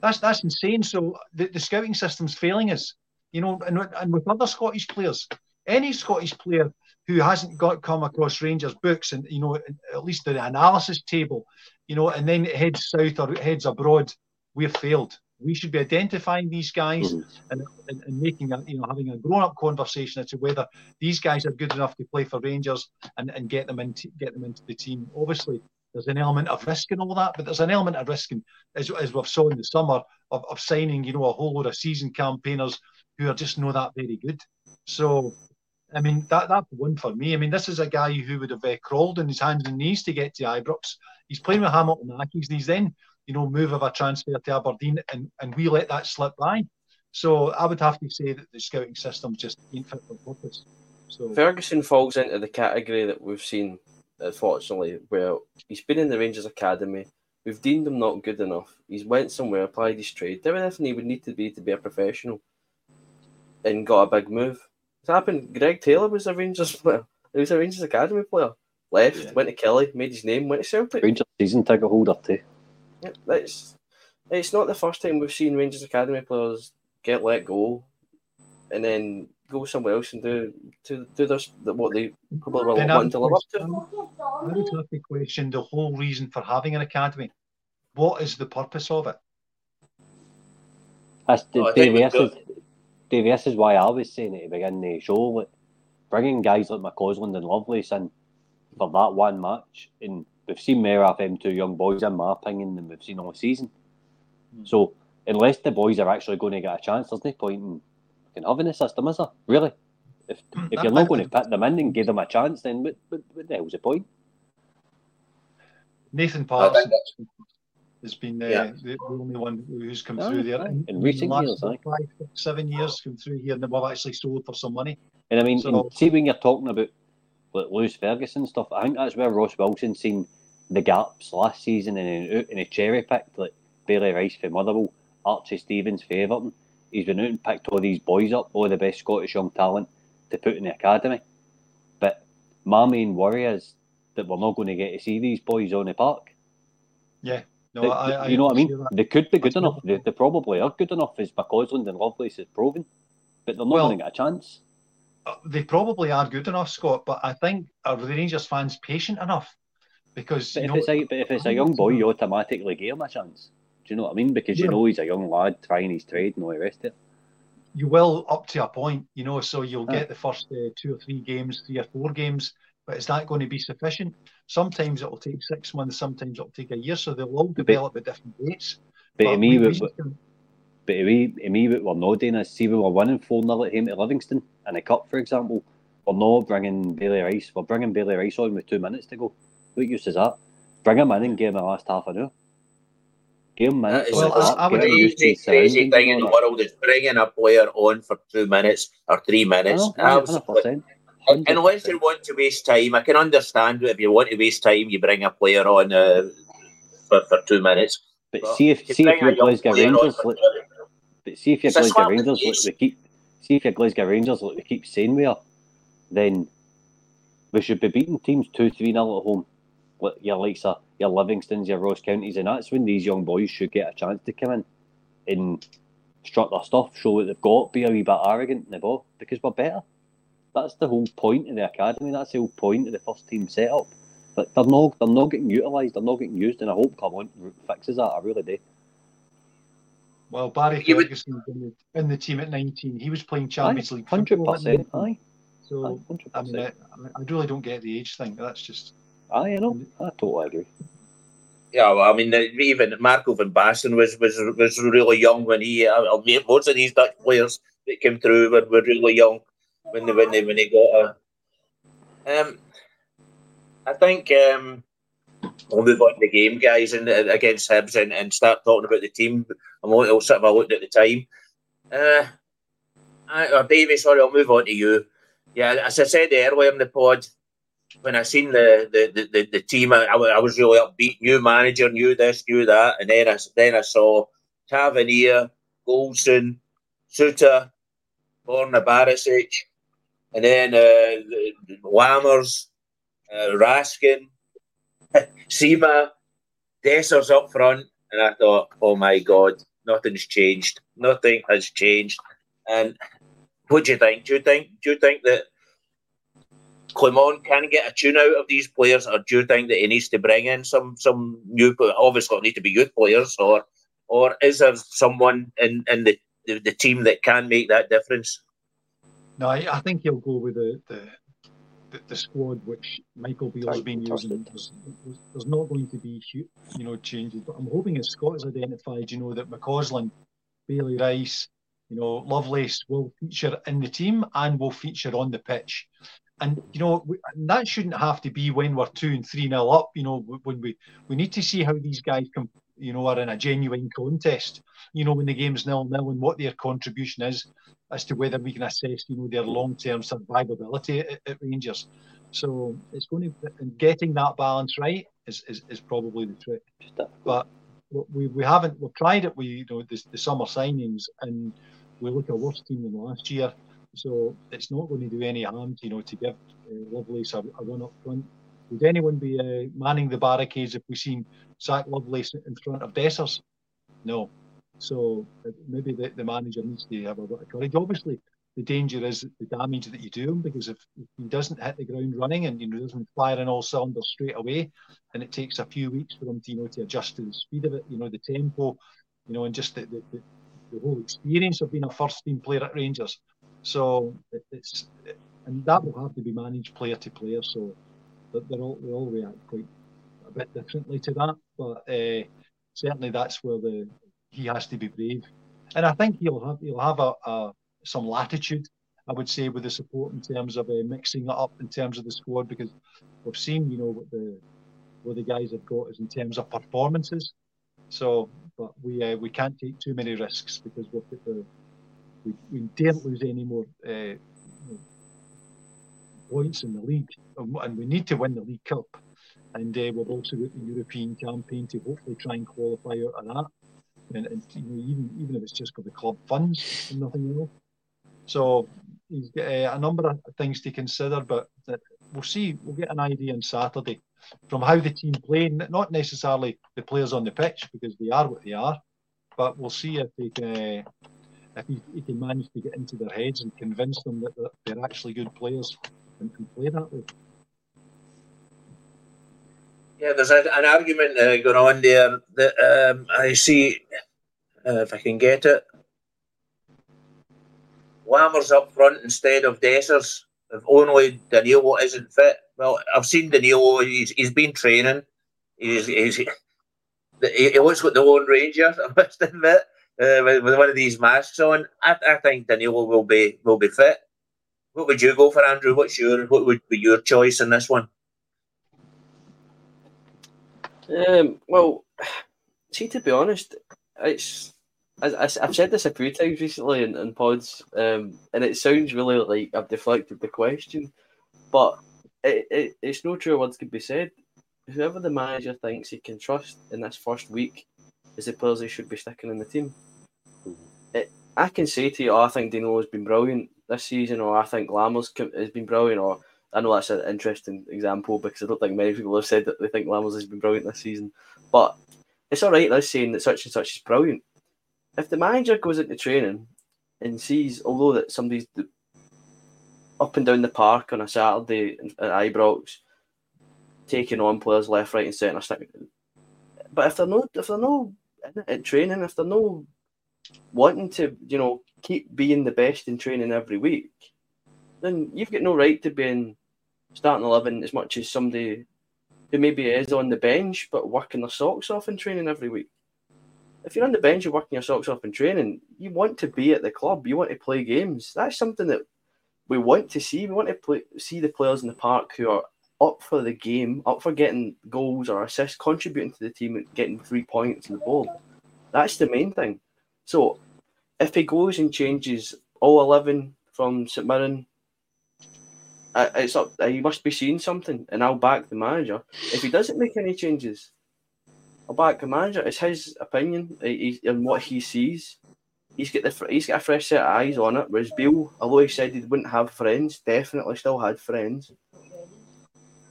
That's that's insane. So the, the scouting system's failing us, you know, and, and with other Scottish players, any Scottish player who hasn't got come across Rangers books and you know at least the analysis table, you know, and then heads south or heads abroad, we've failed. We should be identifying these guys mm. and, and, and, making a you know having a grown up conversation as to whether these guys are good enough to play for Rangers and, and get them into get them into the team. Obviously, there's an element of risk and all that, but there's an element of risk, in, as, as we've saw in the summer, of, of signing, you know, a whole load of season campaigners who are just not that very good. So, I mean, that that's one for me. I mean, this is a guy who would have uh, crawled on his hands and knees to get to Ibrox. He's playing with Hamilton Accies, and he's then, you know, move of a transfer to Aberdeen, and, and we let that slip by. So I would have to say that the scouting system just ain't fit for purpose. So Ferguson falls into the category that we've seen, unfortunately, where he's been in the Rangers academy. We've deemed him not good enough. He's went somewhere, applied his trade, did everything he would need to be to be a professional, and got a big move. It's happened. Greg Taylor was a Rangers player. He was a Rangers academy player. Left, Yeah. went to Killie, made his name, went to Celtic. Rangers season ticket holder too. Yeah, it's it's not the first time we've seen Rangers academy players get let go, and then go somewhere else and do to do this what they probably were I wanting to live up to. I would have to question the whole reason for having an academy. What is the purpose of it? That's Oh, I Davey, this is, Davey, this is why I was saying at the beginning of the show, like, bringing guys like McCausland and Lovelace in for that one match, and we've seen more of them two young boys, in my opinion, than we've seen all season. So, unless the boys are actually going to get a chance, there's no point in fucking having a system, is there? Really? If, if you're not going to put them in and give them a chance, then what, what, what the hell's the point? Nathan I Patterson think that's- has been uh, Yeah. the, the only one who's come Aye, through there. aye. In, In the recent last years, aye. five, six, seven years, come through here and they've actually sold for some money. And I mean, So- and see when you're talking about like Lewis Ferguson stuff, I think that's where Ross Wilson seen the gaps last season and out and he cherry picked like Bailey Rice for Motherwell, Archie Stevens for Everton. He's been out and picked all these boys up, all the best Scottish young talent to put in the academy. But my main worry is that we're not going to get to see these boys on the park. Yeah. No, They- I, I you know what I mean? that. They could be good That's enough. They, they probably are good enough, as McCausland and Lovelace has proven. But they're not Well- going to get a chance. Uh, They probably are good enough, Scott, but I think are the Rangers fans patient enough? Because But if know, it's a but if it's a young boy, you automatically give him a chance. Do you know what I mean? Because you Yeah. know he's a young lad trying his trade and all the rest of it. you will up to a point, you know, so you'll Aye. get the first uh, two or three games, three or four games, but is that going to be sufficient? Sometimes it will take six months, sometimes it will take a year, so they'll all But- develop at different rates. But to me, we- but to me, me, what we're not doing is see we were winning four 0 at home to Livingston in a cup, for example. We're not bringing Bailey Rice. We're bringing Bailey Rice on with two minutes to go. What use is that? Bring him in and give him the last half an hour. Give him That minutes. is Well, I- I would- get him used to crazy, thing in the world is bringing a player on for two minutes or three minutes. I know, aye, Absolutely. 100%. Unless you want to waste time, I can understand if you want to waste time, you bring a player on uh, for, for two minutes. But But see if you see if your Glasgow Rangers look, But see if your Glasgow Rangers, face. we keep, see if your Glasgow Rangers, like we keep saying we are, then we should be beating teams two, three nil at home. Like your likes of your Livingstons, your Ross Counties, and that's when these young boys should get a chance to come in and strut their stuff, show what they've got, be a wee bit arrogant in the ball because we're better. That's the whole point of the academy. That's the whole point of the first team setup. But they're not, they're not getting utilised. They're not getting used, and I hope Carlin fixes that. I really do. Well, Barry You Ferguson was in the, in the team at 19. He was playing Champions League Hundred football. percent. at 19. Aye, So, hundred I mean. I, I really don't get the age thing. That's just. Aye, I know. I totally agree. Yeah, well, I mean, uh, even Marco van Basten was was was really young when he. I I mean, most of these Dutch players that came through were, were really young when they when they when they got a. Um, I think um, we'll move on to the game, guys, and uh, against Hibs, and, and start talking about the team. I'm going to sort of looked at the time. Uh, I, uh, Davey, sorry, I'll move on to you. Yeah, as I said earlier in the pod, when I seen the the, the, the, team, I, I was really upbeat. New manager, knew this, knew that, and then I then I saw Tavernier, Goldson, Souttar, Borna Barisic, and then uh, Lammers, uh, Raskin, Sima, Dessers up front, and I thought, oh my god, nothing's changed. Nothing has changed. And what do you think? Do you think? Do you think that? Clement can get a tune out of these players, or do you think that he needs to bring in some some new? Obviously, it'll need to be youth players, or or is there someone in in the, the, the team that can make that difference? No, I, I think he'll go with the, the the, the squad which Michael Beale's been using. There's, there's, there's not going to be you know changes, but I'm hoping as Scott has identified, you know, that McCausland, Bailey Rice, you know, Lovelace will feature in the team and will feature on the pitch. And you know that shouldn't have to be when we're two and three nil up. You know, when we we need to see how these guys can you know, are in a genuine contest. You know, when the game's nil nil and what their contribution is, as to whether we can assess, you know, their long term survivability at, at, Rangers. So it's going to getting that balance right is, is, is probably the trick. But we, we haven't we've tried it. We you know the, the summer signings and we look a worse team than last year. So it's not going to do any harm, you know, to give uh, Lovelace a, a run up front. Would anyone be uh, manning the barricades if we seen Zak Lovelace in front of Dessers? No. So uh, maybe the, the manager needs to have a bit of courage. Obviously, the danger is the damage that you do him because if, he doesn't hit the ground running and you know doesn't fire in all cylinders straight away, and it takes a few weeks for him to you know to adjust to the speed of it, you know the tempo, you know, and just the, the, the, the whole experience of being a first team player at Rangers. So it, it's and that will have to be managed player to player. So that they're all they all react quite a bit differently to that. But uh, certainly that's where the he has to be brave, and I think he'll have he'll have a, a some latitude. I would say with the support in terms of uh, mixing it up in terms of the squad because we've seen you know what the what the guys have got is in terms of performances. So, but we uh, we can't take too many risks because we've got the we, we daren't lose any more uh, points in the league, and we need to win the League Cup. And uh, we've also got the European campaign to hopefully try and qualify out of that. And, and you know, even even if it's just for the club funds and nothing else. So he's got uh, a number of things to consider, but we'll see. We'll get an idea on Saturday from how the team play, not necessarily the players on the pitch because they are what they are, but we'll see if they can, uh, if he, he, can manage to get into their heads and convince them that they're, they're actually good players and, and, play that way. Yeah, there's a, an argument uh, going on there that um, I see, uh, if I can get it. Lammers up front instead of Dessers. If only Danilo isn't fit. Well, I've seen Danilo. He's, he's been training. He's, he's he, he looks like the Lone Ranger. I must admit, uh, with, with, one of these masks on. I, I think Danilo will be will be fit. What would you go for, Andrew? What's your what would be your choice in this one? Um, well, see, to be honest, it's I, have said this a few times recently in, in pods, um, and it sounds really like I've deflected the question, but it, it, it's no true words can be said. Whoever the manager thinks he can trust in this first week is the players he should be sticking in the team. Mm-hmm. It, I can say to you, oh, I think Dino has been brilliant this season, or I think Lammers has been brilliant, or I know that's an interesting example because I don't think many people have said that they think Lammers has been brilliant this season. But it's all right, us saying that such and such is brilliant. If the manager goes into training and sees, although that somebody's up and down the park on a Saturday at Ibrox, taking on players left, right, and centre. But if they're no, if they're no at training, if they're no wanting to, you know, keep being the best in training every week, then you've got no right to be in starting eleven as much as somebody who maybe is on the bench but working their socks off in training every week. If you're on the bench and working your socks off in training, you want to be at the club. You want to play games. That's something that we want to see. We want to play, see the players in the park who are up for the game, up for getting goals or assists, contributing to the team and getting three points in the ball. That's the main thing. So if he goes and changes all 11 from St Mirren, it's up, he must be seeing something, and I'll back the manager. If he doesn't make any changes, I'll back the manager. It's his opinion and what he sees he's got the he's got a fresh set of eyes on it. Whereas Beale, although he said he wouldn't have friends, definitely still had friends.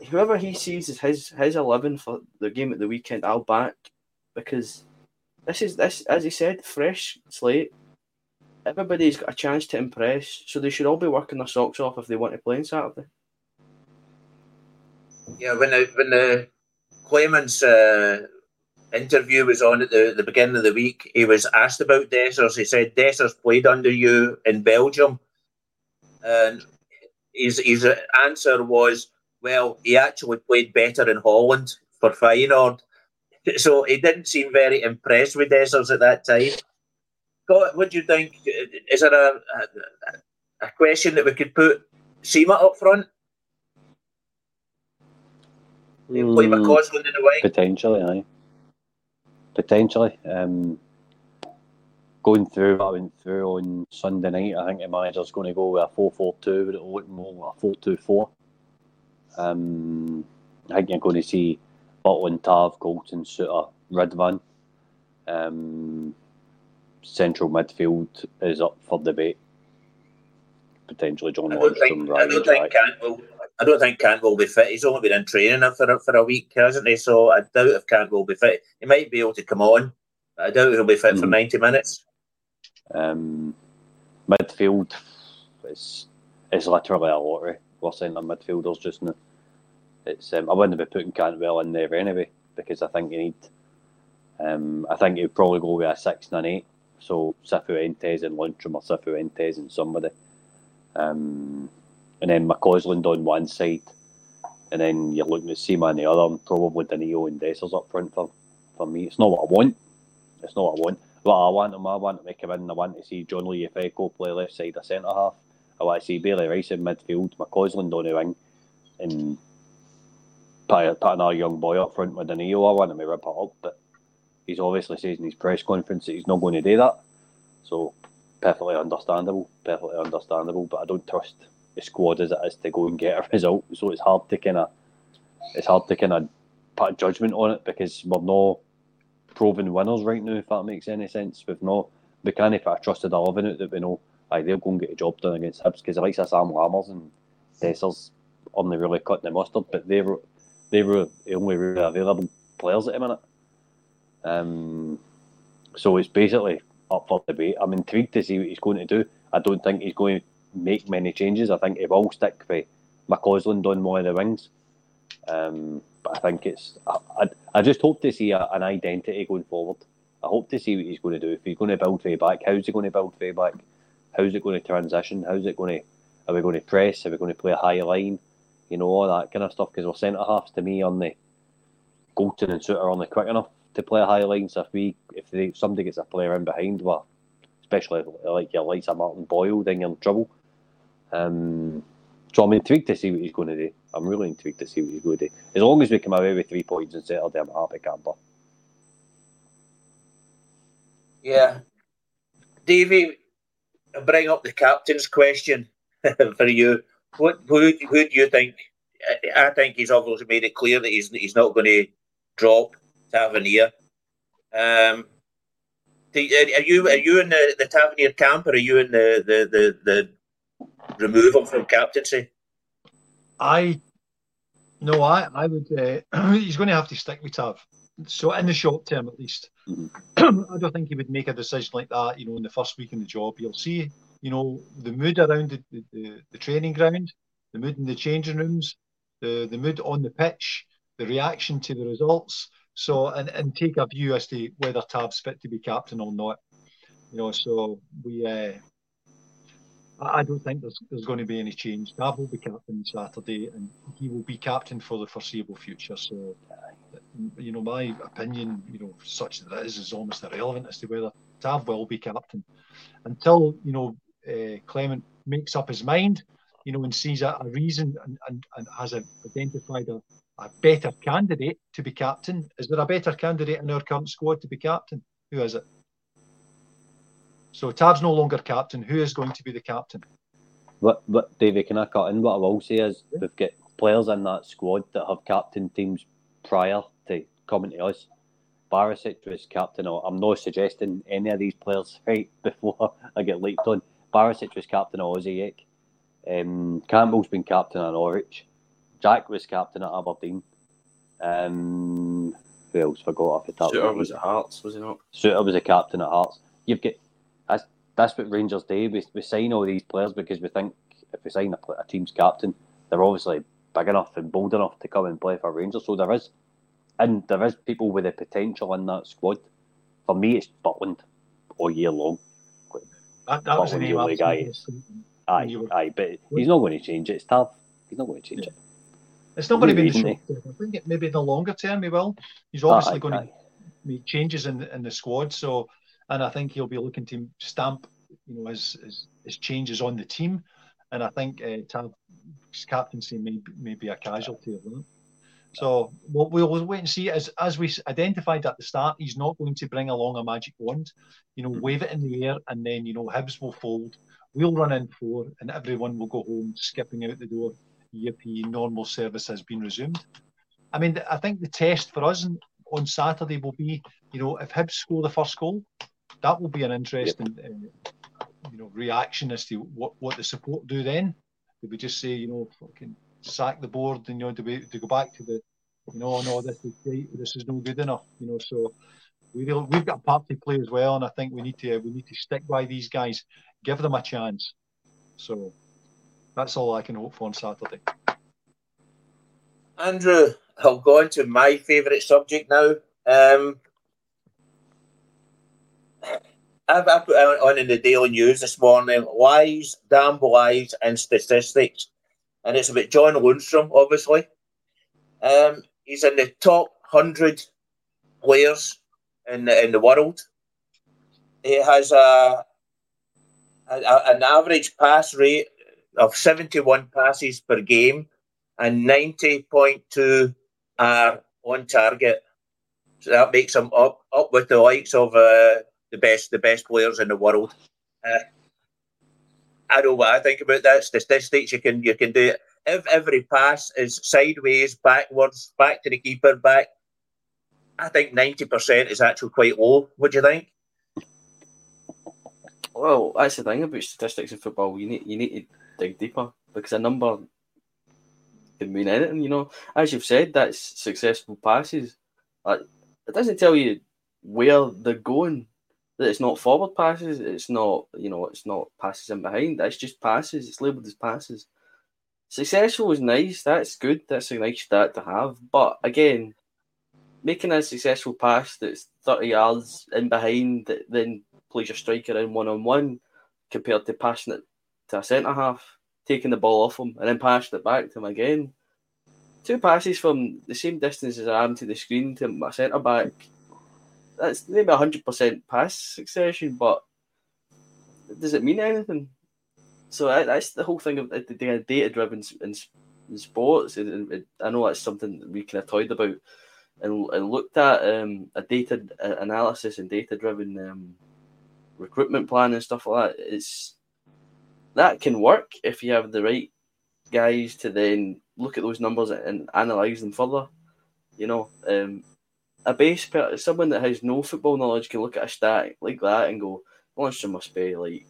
Whoever he sees as his his eleven for the game at the weekend, I'll back because this is this as he said, fresh slate. Everybody's got a chance to impress, so they should all be working their socks off if they want to play on Saturday. Yeah, when the when the Clement's uh, interview was on at the, the beginning of the week, he was asked about Dessers. He said Dessers played under you in Belgium, and his his answer was, "Well, he actually played better in Holland for Feyenoord." So he didn't seem very impressed with Dessers at that time. God, what do you think? Is there a, a, a question that we could put Sima up front? Mm, play McCausland in the wing? Potentially, aye. potentially. Um, going through what I went through on Sunday night, I think the manager's going to go with a 4 4 2, but it'll look more like a 4 2 4. Um, I think you're going to see Butland, Tav, Goldson, Souttar, Ridvan. Um, central midfield is up for debate. Potentially John I don't think, I don't think Cantwell, I don't think Cantwell will be fit. He's only been in training for a, for a week, hasn't he? So I doubt if Cantwell will be fit. He might be able to come on, but I doubt he'll be fit mm. for hmm. 90 minutes. Um, midfield is is literally a lottery. We're saying the midfielders just now. It's um, I wouldn't be putting Cantwell in there anyway because I think you need. Um, I think you'd probably go with a six and an eight. So Cifuentes and Lundstram or Cifuentes and somebody. Um, and then McCausland on one side. And then you're looking at Sima on the other, and probably Danilo and Dessers up front for, for me. It's not what I want. It's not what I want. What I want him, I want to make him in. I want to see Johnly Yfeko play left side of centre half. I see Bailey Rice in midfield, McCausland on the wing, and put, put another young boy up front with Danilo. I want him to rip it up, but he's obviously says in his press conference that he's not going to do that. So perfectly understandable, perfectly understandable. But I don't trust the squad as it is to go and get a result. So it's hard to kind of it's hard to kind of put a judgment on it because we're not proven winners right now. If that makes any sense, we've not we can't put a trusted eleven out that we know. Aye, they'll go and get a job done against Hibs because the likes of Sam Lammers and Dessers only really cutting the mustard, but they were they were the only really available players at the minute. Um, so it's basically up for debate. I'm intrigued to see what he's going to do. I don't think he's going to make many changes. I think he will stick with McCausland on one of the wings. Um, but I think it's. I, I, I just hope to see a, an identity going forward. I hope to see what he's going to do. If he's going to build way back, how's he going to build way back? How's it going to transition? How's it going to? Are we going to press? Are we going to play a high line? You know all that kind of stuff. Because we're centre halves to me on the Goldson and Souttar on the quick enough to play a high line. So if we, if they, somebody gets a player in behind, well, especially like your likes of Martin Boyle, then you're in trouble. Um, so I'm intrigued to see what he's going to do. I'm really intrigued to see what he's going to do. As long as we come away with three points on Saturday, I'm happy camper. Yeah. Davey, bring up the captain's question for you. What who, who do you think? I think he's obviously made it clear that he's he's not going to drop Tavernier. Um, are you are you in the, the Tavernier camp or are you in the the the, the removal from captaincy? I no, I I would. Uh, he's going to have to stick with Tav. So in the short term, at least, mm-hmm. I don't think he would make a decision like that. You know, in the first week in the job, you'll see. You know, the mood around the, the, the, training ground, the mood in the changing rooms, the the mood on the pitch, the reaction to the results. So and, and take a view as to whether Tav's fit to be captain or not. You know, so we uh, I don't think there's there's going to be any change. Tav will be captain Saturday, and he will be captain for the foreseeable future. So, you know, my opinion, you know, such that it is, is almost irrelevant as to whether Tav will be captain until you know uh, Clement makes up his mind, you know, and sees a, a reason and, and, and has a, identified a, a better candidate to be captain. Is there a better candidate in our current squad to be captain? Who is it? So Tav's no longer captain. Who is going to be the captain? But but Davey, can I cut in? What I will say is yeah. we've got players in that squad that have captain teams prior coming to us. Barisic was captain. I'm not suggesting any of these players right before I get leaked on. Barisic was captain of Osijek. Um, Cantwell's been captain at Norwich. Jack was captain at Aberdeen. Um, who else forgot off the top? Souttar was at Hearts, was he not? Souttar was a captain at Hearts. You've got that's that's what Rangers do. We, we sign all these players because we think if we sign a, a team's captain, they're obviously big enough and bold enough to come and play for Rangers. So there is, and there is people with the potential in that squad. For me, it's Butland all year long. That, that was the name guy. Aye, aye, but he's not going to change it. It's tough. He's not going to change yeah. it. It's not going to be the short term. I think it, maybe in the longer term he will. He's obviously aye, going aye. to make changes in in the squad. So, and I think he'll be looking to stamp, you know, his his, his changes on the team. And I think uh, Tav's captaincy may may be a casualty of that. So we'll, we'll wait and see. As as we identified at the start, he's not going to bring along a magic wand. You know, wave it in the air, and then you know Hibs will fold. We'll run in four, and everyone will go home skipping out the door. Yippee! Normal service has been resumed. I mean, I think the test for us on Saturday will be, you know, if Hibs score the first goal, that will be an interesting, yep. uh, you know, reaction as to what, what the support do then. Do we just say, you know, fucking sack the board and you know, do we to go back to the, you know, no, this is great, this is no good enough, you know. So we we've got a part to play as well, and I think we need to we need to stick by these guys, give them a chance. So that's all I can hope for on Saturday. Andrew, I'll go on to my favourite subject now. Um, I've, I've put on in the Daily News this morning lies, damn lies, and statistics. And it's about John Lundstram, obviously. Um, he's in the top 100 players in the, in the world. He has a, a, an average pass rate of 71 passes per game and 90.2 are on target. So that makes him up up with the likes of uh, the best the best players in the world. Uh, I know what I think about that. Statistics you can you can do it. If every pass is sideways, backwards, back to the keeper, back, I think ninety percent is actually quite low. Do you think? Well, that's the thing about statistics in football. You need you need to dig deeper because a number can mean anything. You know, as you've said, that's successful passes. It doesn't tell you where they're going. That it's not forward passes. It's not you know it's not passes in behind. It's just passes. It's labelled as passes. Successful is nice. That's good. That's a nice stat to have. But again, making a successful pass that's thirty yards in behind that then plays your striker in one on one, compared to passing it to a centre half taking the ball off him and then passed it back to him again. Two passes from the same distance as I am to the screen to my centre back. That's maybe hundred percent pass succession, but does it mean anything? So that's the whole thing of the data driven in, in sports. I know that's something that we kind of toyed about and, and looked at um, a data analysis and data driven um, recruitment plan and stuff like that. It's that can work if you have the right guys to then look at those numbers and analyze them further. You know, um, a base person, someone that has no football knowledge can look at a stat like that and go, Lundstram must be like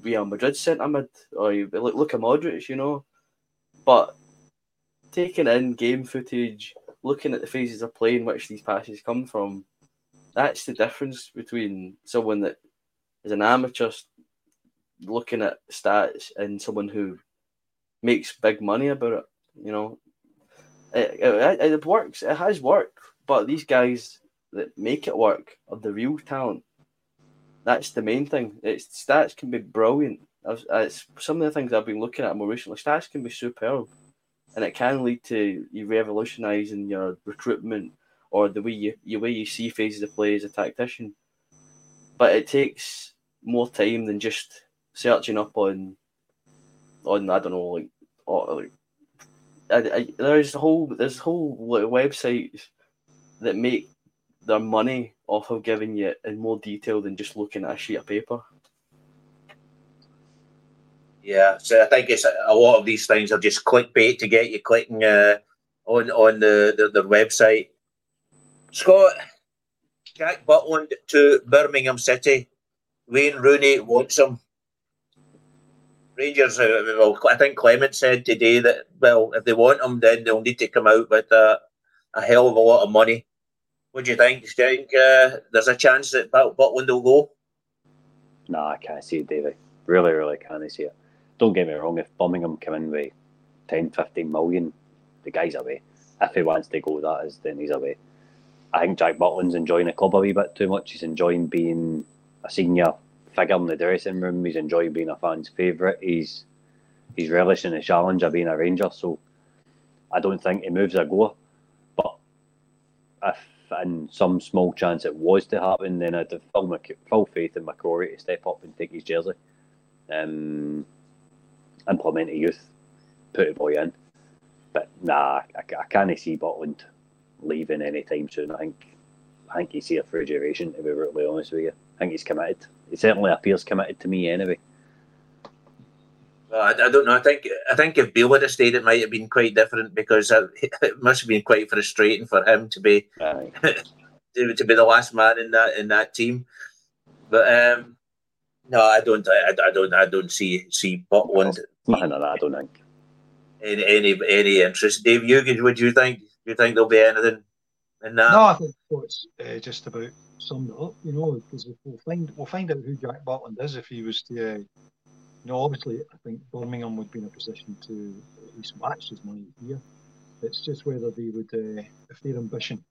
Real Madrid centre mid, or you look, look at Modric, you know. But taking in game footage, looking at the phases of play in which these passes come from, that's the difference between someone that is an amateur looking at stats and someone who makes big money about it. You know, it, it, it works. It has worked, but these guys that make it work are the real talent. That's the main thing. It's stats can be brilliant. It's some of the things I've been looking at more recently. Stats can be superb, and it can lead to you revolutionising your recruitment or the way you the way you see phases of play as a tactician. But it takes more time than just searching up on on I don't know like, or, like I, I, there's whole there's whole websites that make their money off of giving you in more detail than just looking at a sheet of paper. Yeah, so I think it's a lot of these things are just clickbait to get you clicking uh, on on the, the, website. Scott, Jack Butland to Birmingham City. Wayne Rooney wants him. Rangers, uh, well, I think Clement said today that, well, if they want him, then they'll need to come out with a, a hell of a lot of money. What do you think? Do you think uh, there's a chance that Butland will go? No, I can't see it, David. Really, really can't see it. Don't get me wrong, if Birmingham come in with 10, 15 million, the guy's away. If he wants to go, that is, then he's away. I think Jack Butland's enjoying the club a wee bit too much. He's enjoying being a senior figure in the dressing room. He's enjoying being a fan's favourite. He's he's relishing the challenge of being a Ranger. So I don't think he moves a goer. But if in some small chance it was to happen, then I'd have full, full faith in McCrorie to step up and take his jersey. Um, implement a youth, put a boy in. but nah, I, I can't see Butland leaving anytime soon. I think I think he's here for a duration. To be brutally honest with you, I think he's committed. He certainly appears committed to me anyway. Well, I, I, don't know. I think I think if Beale had stayed, it might have been quite different because it must have been quite frustrating for him to be to, to, be the last man in that in that team. But um, no, I don't. I, I don't. I don't see see Butland. No, no, no, I don't think any any any interest. Dave Hugan, would you think? Do you think there'll be anything in that? No, I think it's uh, just about summed up. You know, because we'll find we'll find out who Jack Butland is if he was to. Uh, you know, obviously, I think Birmingham would be in a position to at least match his money here. It's just whether they would, uh, if their ambition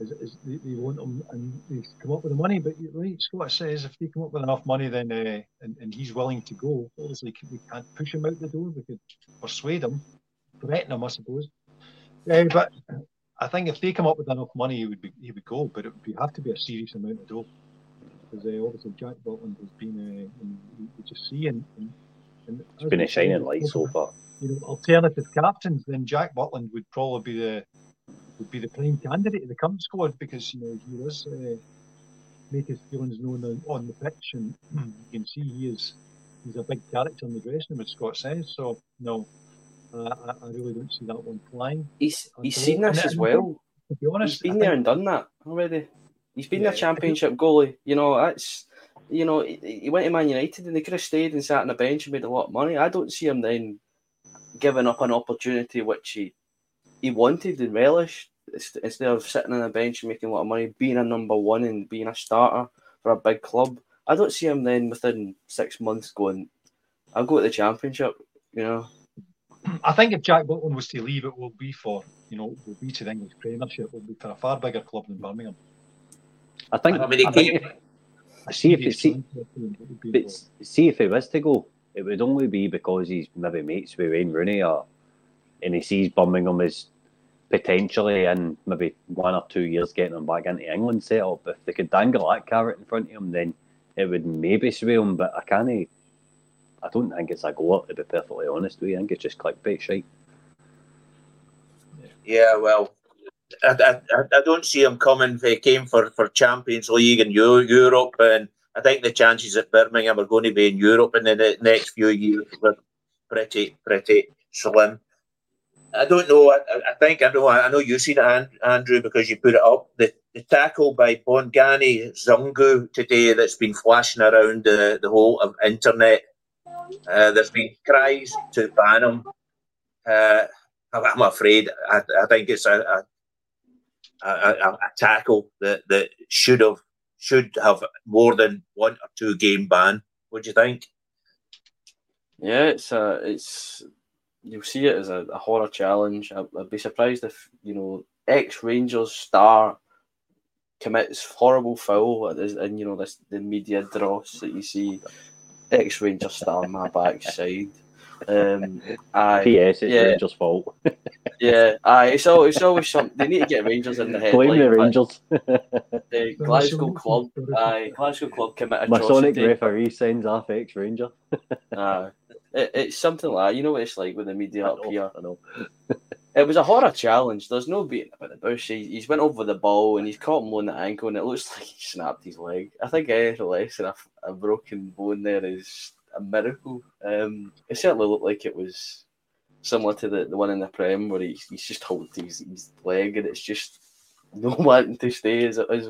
is, is they, they, want them and they come up with the money. But right, Scott says if they come up with enough money, then uh, and, and he's willing to go. Obviously, we can't push him out the door. We could persuade him, threaten him, I suppose. Uh, but I think if they come up with enough money, he would be, he would go. But it would have to be a serious amount of dough because uh, obviously Jack Butland has been uh, in, you just see and, and, and it's been a shining light so far. You know, alternative captains, then Jack Butland would probably be the would be the prime candidate of the current squad because you know he does uh, make his feelings known on, on the pitch, and you can see he is he's a big character in the dressing room, as Scott says. So no, uh, I, I, really don't see that one flying. He's he's seen this as well. To be honest, he's been there and done that already. He's been yeah, a championship goalie. You know, that's you know, he, he went to Man United and they could have stayed and sat on the bench and made a lot of money. I don't see him then giving up an opportunity which he he wanted and relished instead of sitting on a bench and making a lot of money, being a number one and being a starter for a big club. I don't see him then within six months going, I'll go to the championship, you know. I think if Jack Butland was to leave, it will be for, you know, will be to the English Premiership, it will be for a far bigger club than Birmingham. I think, I, mean, I think if, see if see, see if he was to go, it would only be because he's maybe mates with Wayne Rooney or and he sees Birmingham as potentially in maybe one or two years getting him back into England set up. If they could dangle that carrot in front of him, then it would maybe sway him. But I can't. I don't think it's a goal, to be perfectly honest with you. I think it's just clickbait shite. Yeah, well, I, I, I don't see them coming. He came for, for Champions League and Europe, and I think the chances that Birmingham are going to be in Europe in the next few years are pretty pretty slim. I don't know. I, I, think I know. I know you've seen it, Andrew, because you put it up. The, the tackle by Bongani Zungu today that's been flashing around the, the whole of internet. Uh, there's been cries to ban him. Uh, I'm afraid. I, I think it's a, a, a, a, tackle that, that should have should have more than one or two game ban. What do you think? Yeah, it's uh, it's you'll see it as a, a horror challenge. I, would be surprised if you know ex Rangers star commits horrible foul and you know this the media dross that you see ex Rangers star on my backside. Um, I, P.S. It's yeah, Rangers' fault. yeah, aye, it's always it's always something. They need to get Rangers in the head. Blame the Rangers. the Glasgow club, aye, Glasgow club commit Masonic referee sends off ex Ranger. aye. It, it's something like. You know what it's like with the media know, up here. I know. it was a horror challenge. There's no beating about the bush. He, he's went over the ball and he's caught him on the ankle, and it looks like he snapped his leg. I think anything less than a, a broken bone there is a miracle. Um, it certainly looked like it was similar to the, the one in the Prem where he's, he's just holding his, his leg and it's just no wanting to stay as, as,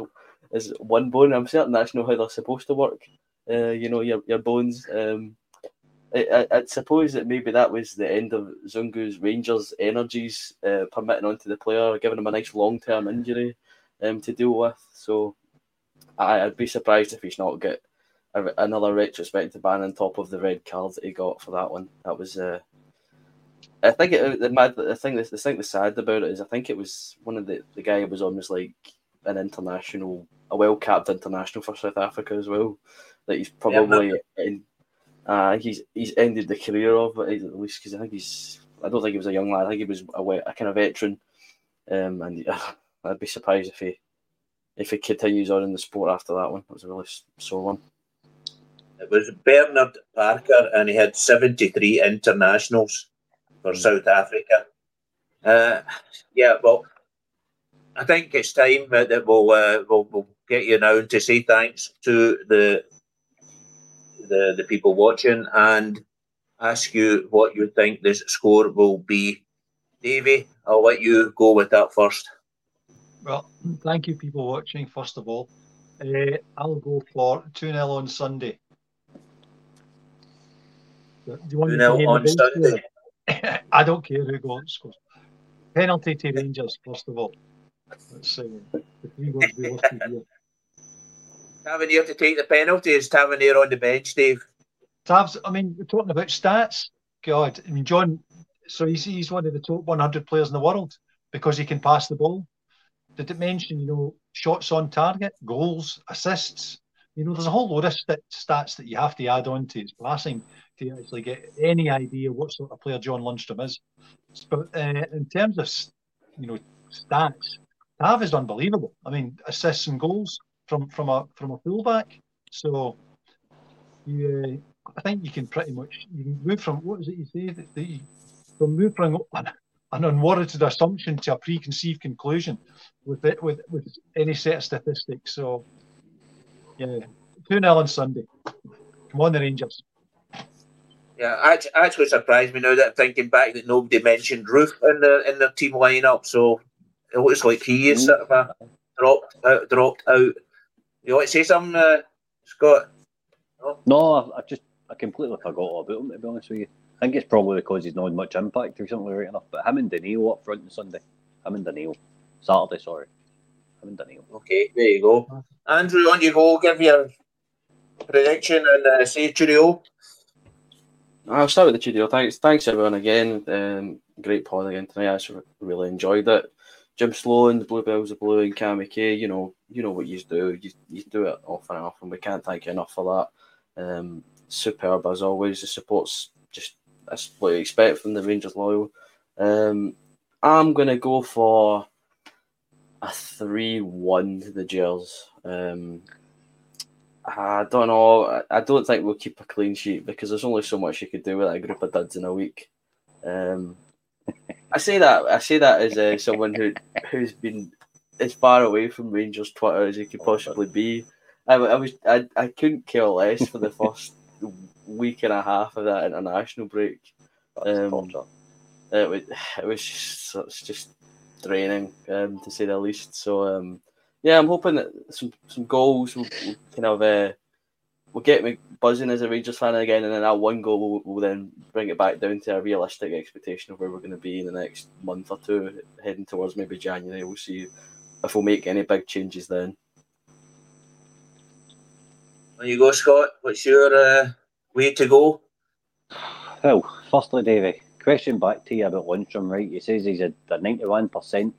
as one bone. I'm certain that's not how they're supposed to work. Uh, you know, your, your bones. Um, I, I, suppose that maybe that was the end of Zungu's Rangers energies, uh, permitting onto the player, giving him a nice long term injury um, to deal with. So I, would be surprised if he's not got a, another retrospective ban on top of the red card that he got for that one. That was, uh, I think it, the mad the thing the thing that's sad about it is I think it was one of the the guy was almost like an international, a well capped international for South Africa as well. That he's probably yeah, in uh, he's he's ended the career of at least because I think he's. I don't think he was a young lad. I think he was a, a kind of veteran, um, and uh, I'd be surprised if he if he continues on in the sport after that one. It was a really sore one. It was Bernard Parker, and he had seventy three internationals for mm. South Africa. Uh, yeah, well, I think it's time that we'll, uh, we'll, we'll get you now to say thanks to the the the people watching and ask you what you think this score will be. Davy, I'll let you go with that first. Well, thank you, people watching. First of all, uh, I'll go for two 0 on Sunday. Do you want 2 0 on Sunday. I don't care who goes scores. Penalty to Rangers, first of all. Let's uh, the three words we listed here. Tavernier to take the penalty. Is Tavernier on the bench, Dave? Tavs, I mean, we're talking about stats. God, I mean, John, so he's, he's one of the top 100 players in the world because he can pass the ball. Did it mention, you know, shots on target, goals, assists? You know, there's a whole load of st- stats that you have to add on to his passing to actually get any idea what sort of player John Lundstram is. But uh, in terms of, you know, stats, Tav is unbelievable. I mean, assists and goals from from a from a fullback. So, uh, I think you can pretty much you can move from what is it you say that the from move from an, an unwarranted assumption to a preconceived conclusion with it with with any set of statistics. So, yeah, two 0 on Sunday. Come on, the Rangers. Yeah, actually, actually surprised me now that thinking back that nobody mentioned Roofe in the in their team lineup. So it looks like he is sort of a dropped out, dropped out. You want to say something, uh, Scott? No, no I, I, just I completely forgot all about him. To be honest with you, I think it's probably because he's not had much impact recently, right enough. But him and Danilo up front on Sunday. Him and Danilo. Saturday, sorry. Him and Danilo. Okay, there you go. Andrew, on you go. Give your prediction and uh, say cheerio. I'll start with the cheerio. Thanks, thanks everyone again. Um, great pod again tonight. I actually really enjoyed it. Jim Sloan, the Bluebells are blue, and Cammy K. You know, you know what you do. You, you do it often enough, and we can't thank you enough for that. Um, superb as always. The support's just that's what you expect from the Rangers loyal. Um, I'm gonna go for a three-one to the Gers. Um, I don't know. I don't think we'll keep a clean sheet because there's only so much you could do with a group of duds in a week. Um, I say that I say that as uh, someone who who's been as far away from Rangers Twitter as you could possibly be. I, I was I, I couldn't care less for the first week and a half of that international break. Um, it was it was just it's just draining um, to say the least. So um, yeah, I'm hoping that some some goals will, will kind of uh, will get me buzzing as a Rangers fan again, and then that one goal will, will then bring it back down to a realistic expectation of where we're going to be in the next month or two, heading towards maybe January. We'll see if we'll make any big changes then. There you go, Scott. What's your uh, way to go? Well, firstly, Davey, question back to you about Lundstram, right? He says he's a, a 91%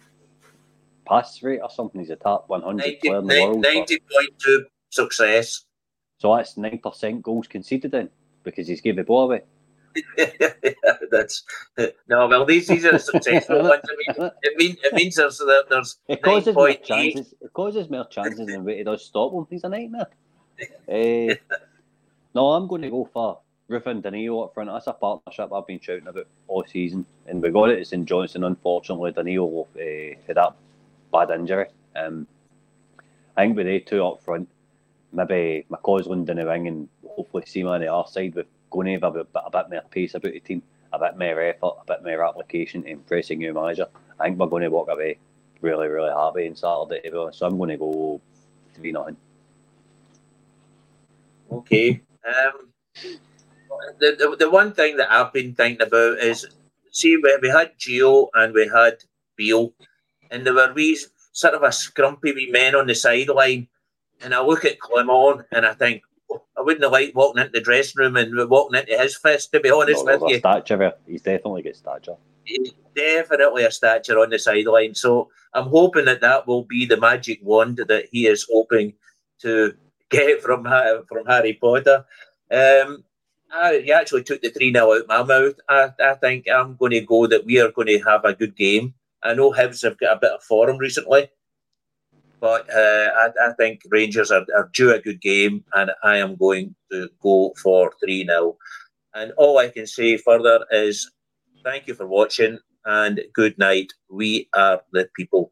pass rate or something. He's a top 100 90, player in the 90, world. 90.2 success. So that's 9% goals conceded in because he's gave the ball away. that's no. Well, these these are successful ones. I mean, it means it means there's there's it causes more chances. It causes more chances than what it does stop him. He's a nightmare. uh, no, I'm going to go for and Danilo up front. That's a partnership I've been shouting about all season, and we got it It's in Johnson. Unfortunately, Danilo uh, had that bad injury. Um, I think with they two up front, maybe McCausland in the wing, and hopefully Sima on the other side, we're going to have a bit, a bit more pace about the team, a bit more effort, a bit more application to impressing new manager. I think we're going to walk away really, really happy on Saturday. So I'm going to go 3 0. Okay. Um, the, the, the one thing that I've been thinking about is see, we, we had Gio and we had Beale and there were wee sort of a scrumpy wee men on the sideline. And I look at Clement and I think, oh, I wouldn't like walking into the dressing room and walking into his fist, to be honest no, with you. Stature, he's definitely got stature. He's definitely a stature on the sideline. So I'm hoping that that will be the magic wand that he is hoping to get from from Harry Potter. Um, I, he actually took the 3 0 out my mouth. I, I think I'm going to go that we are going to have a good game. I know Hibs have got a bit of form recently, but uh, I, I, think Rangers are, are, due a good game, and I am going to go for 3 0. And all I can say further is thank you for watching. and good night. We are the people.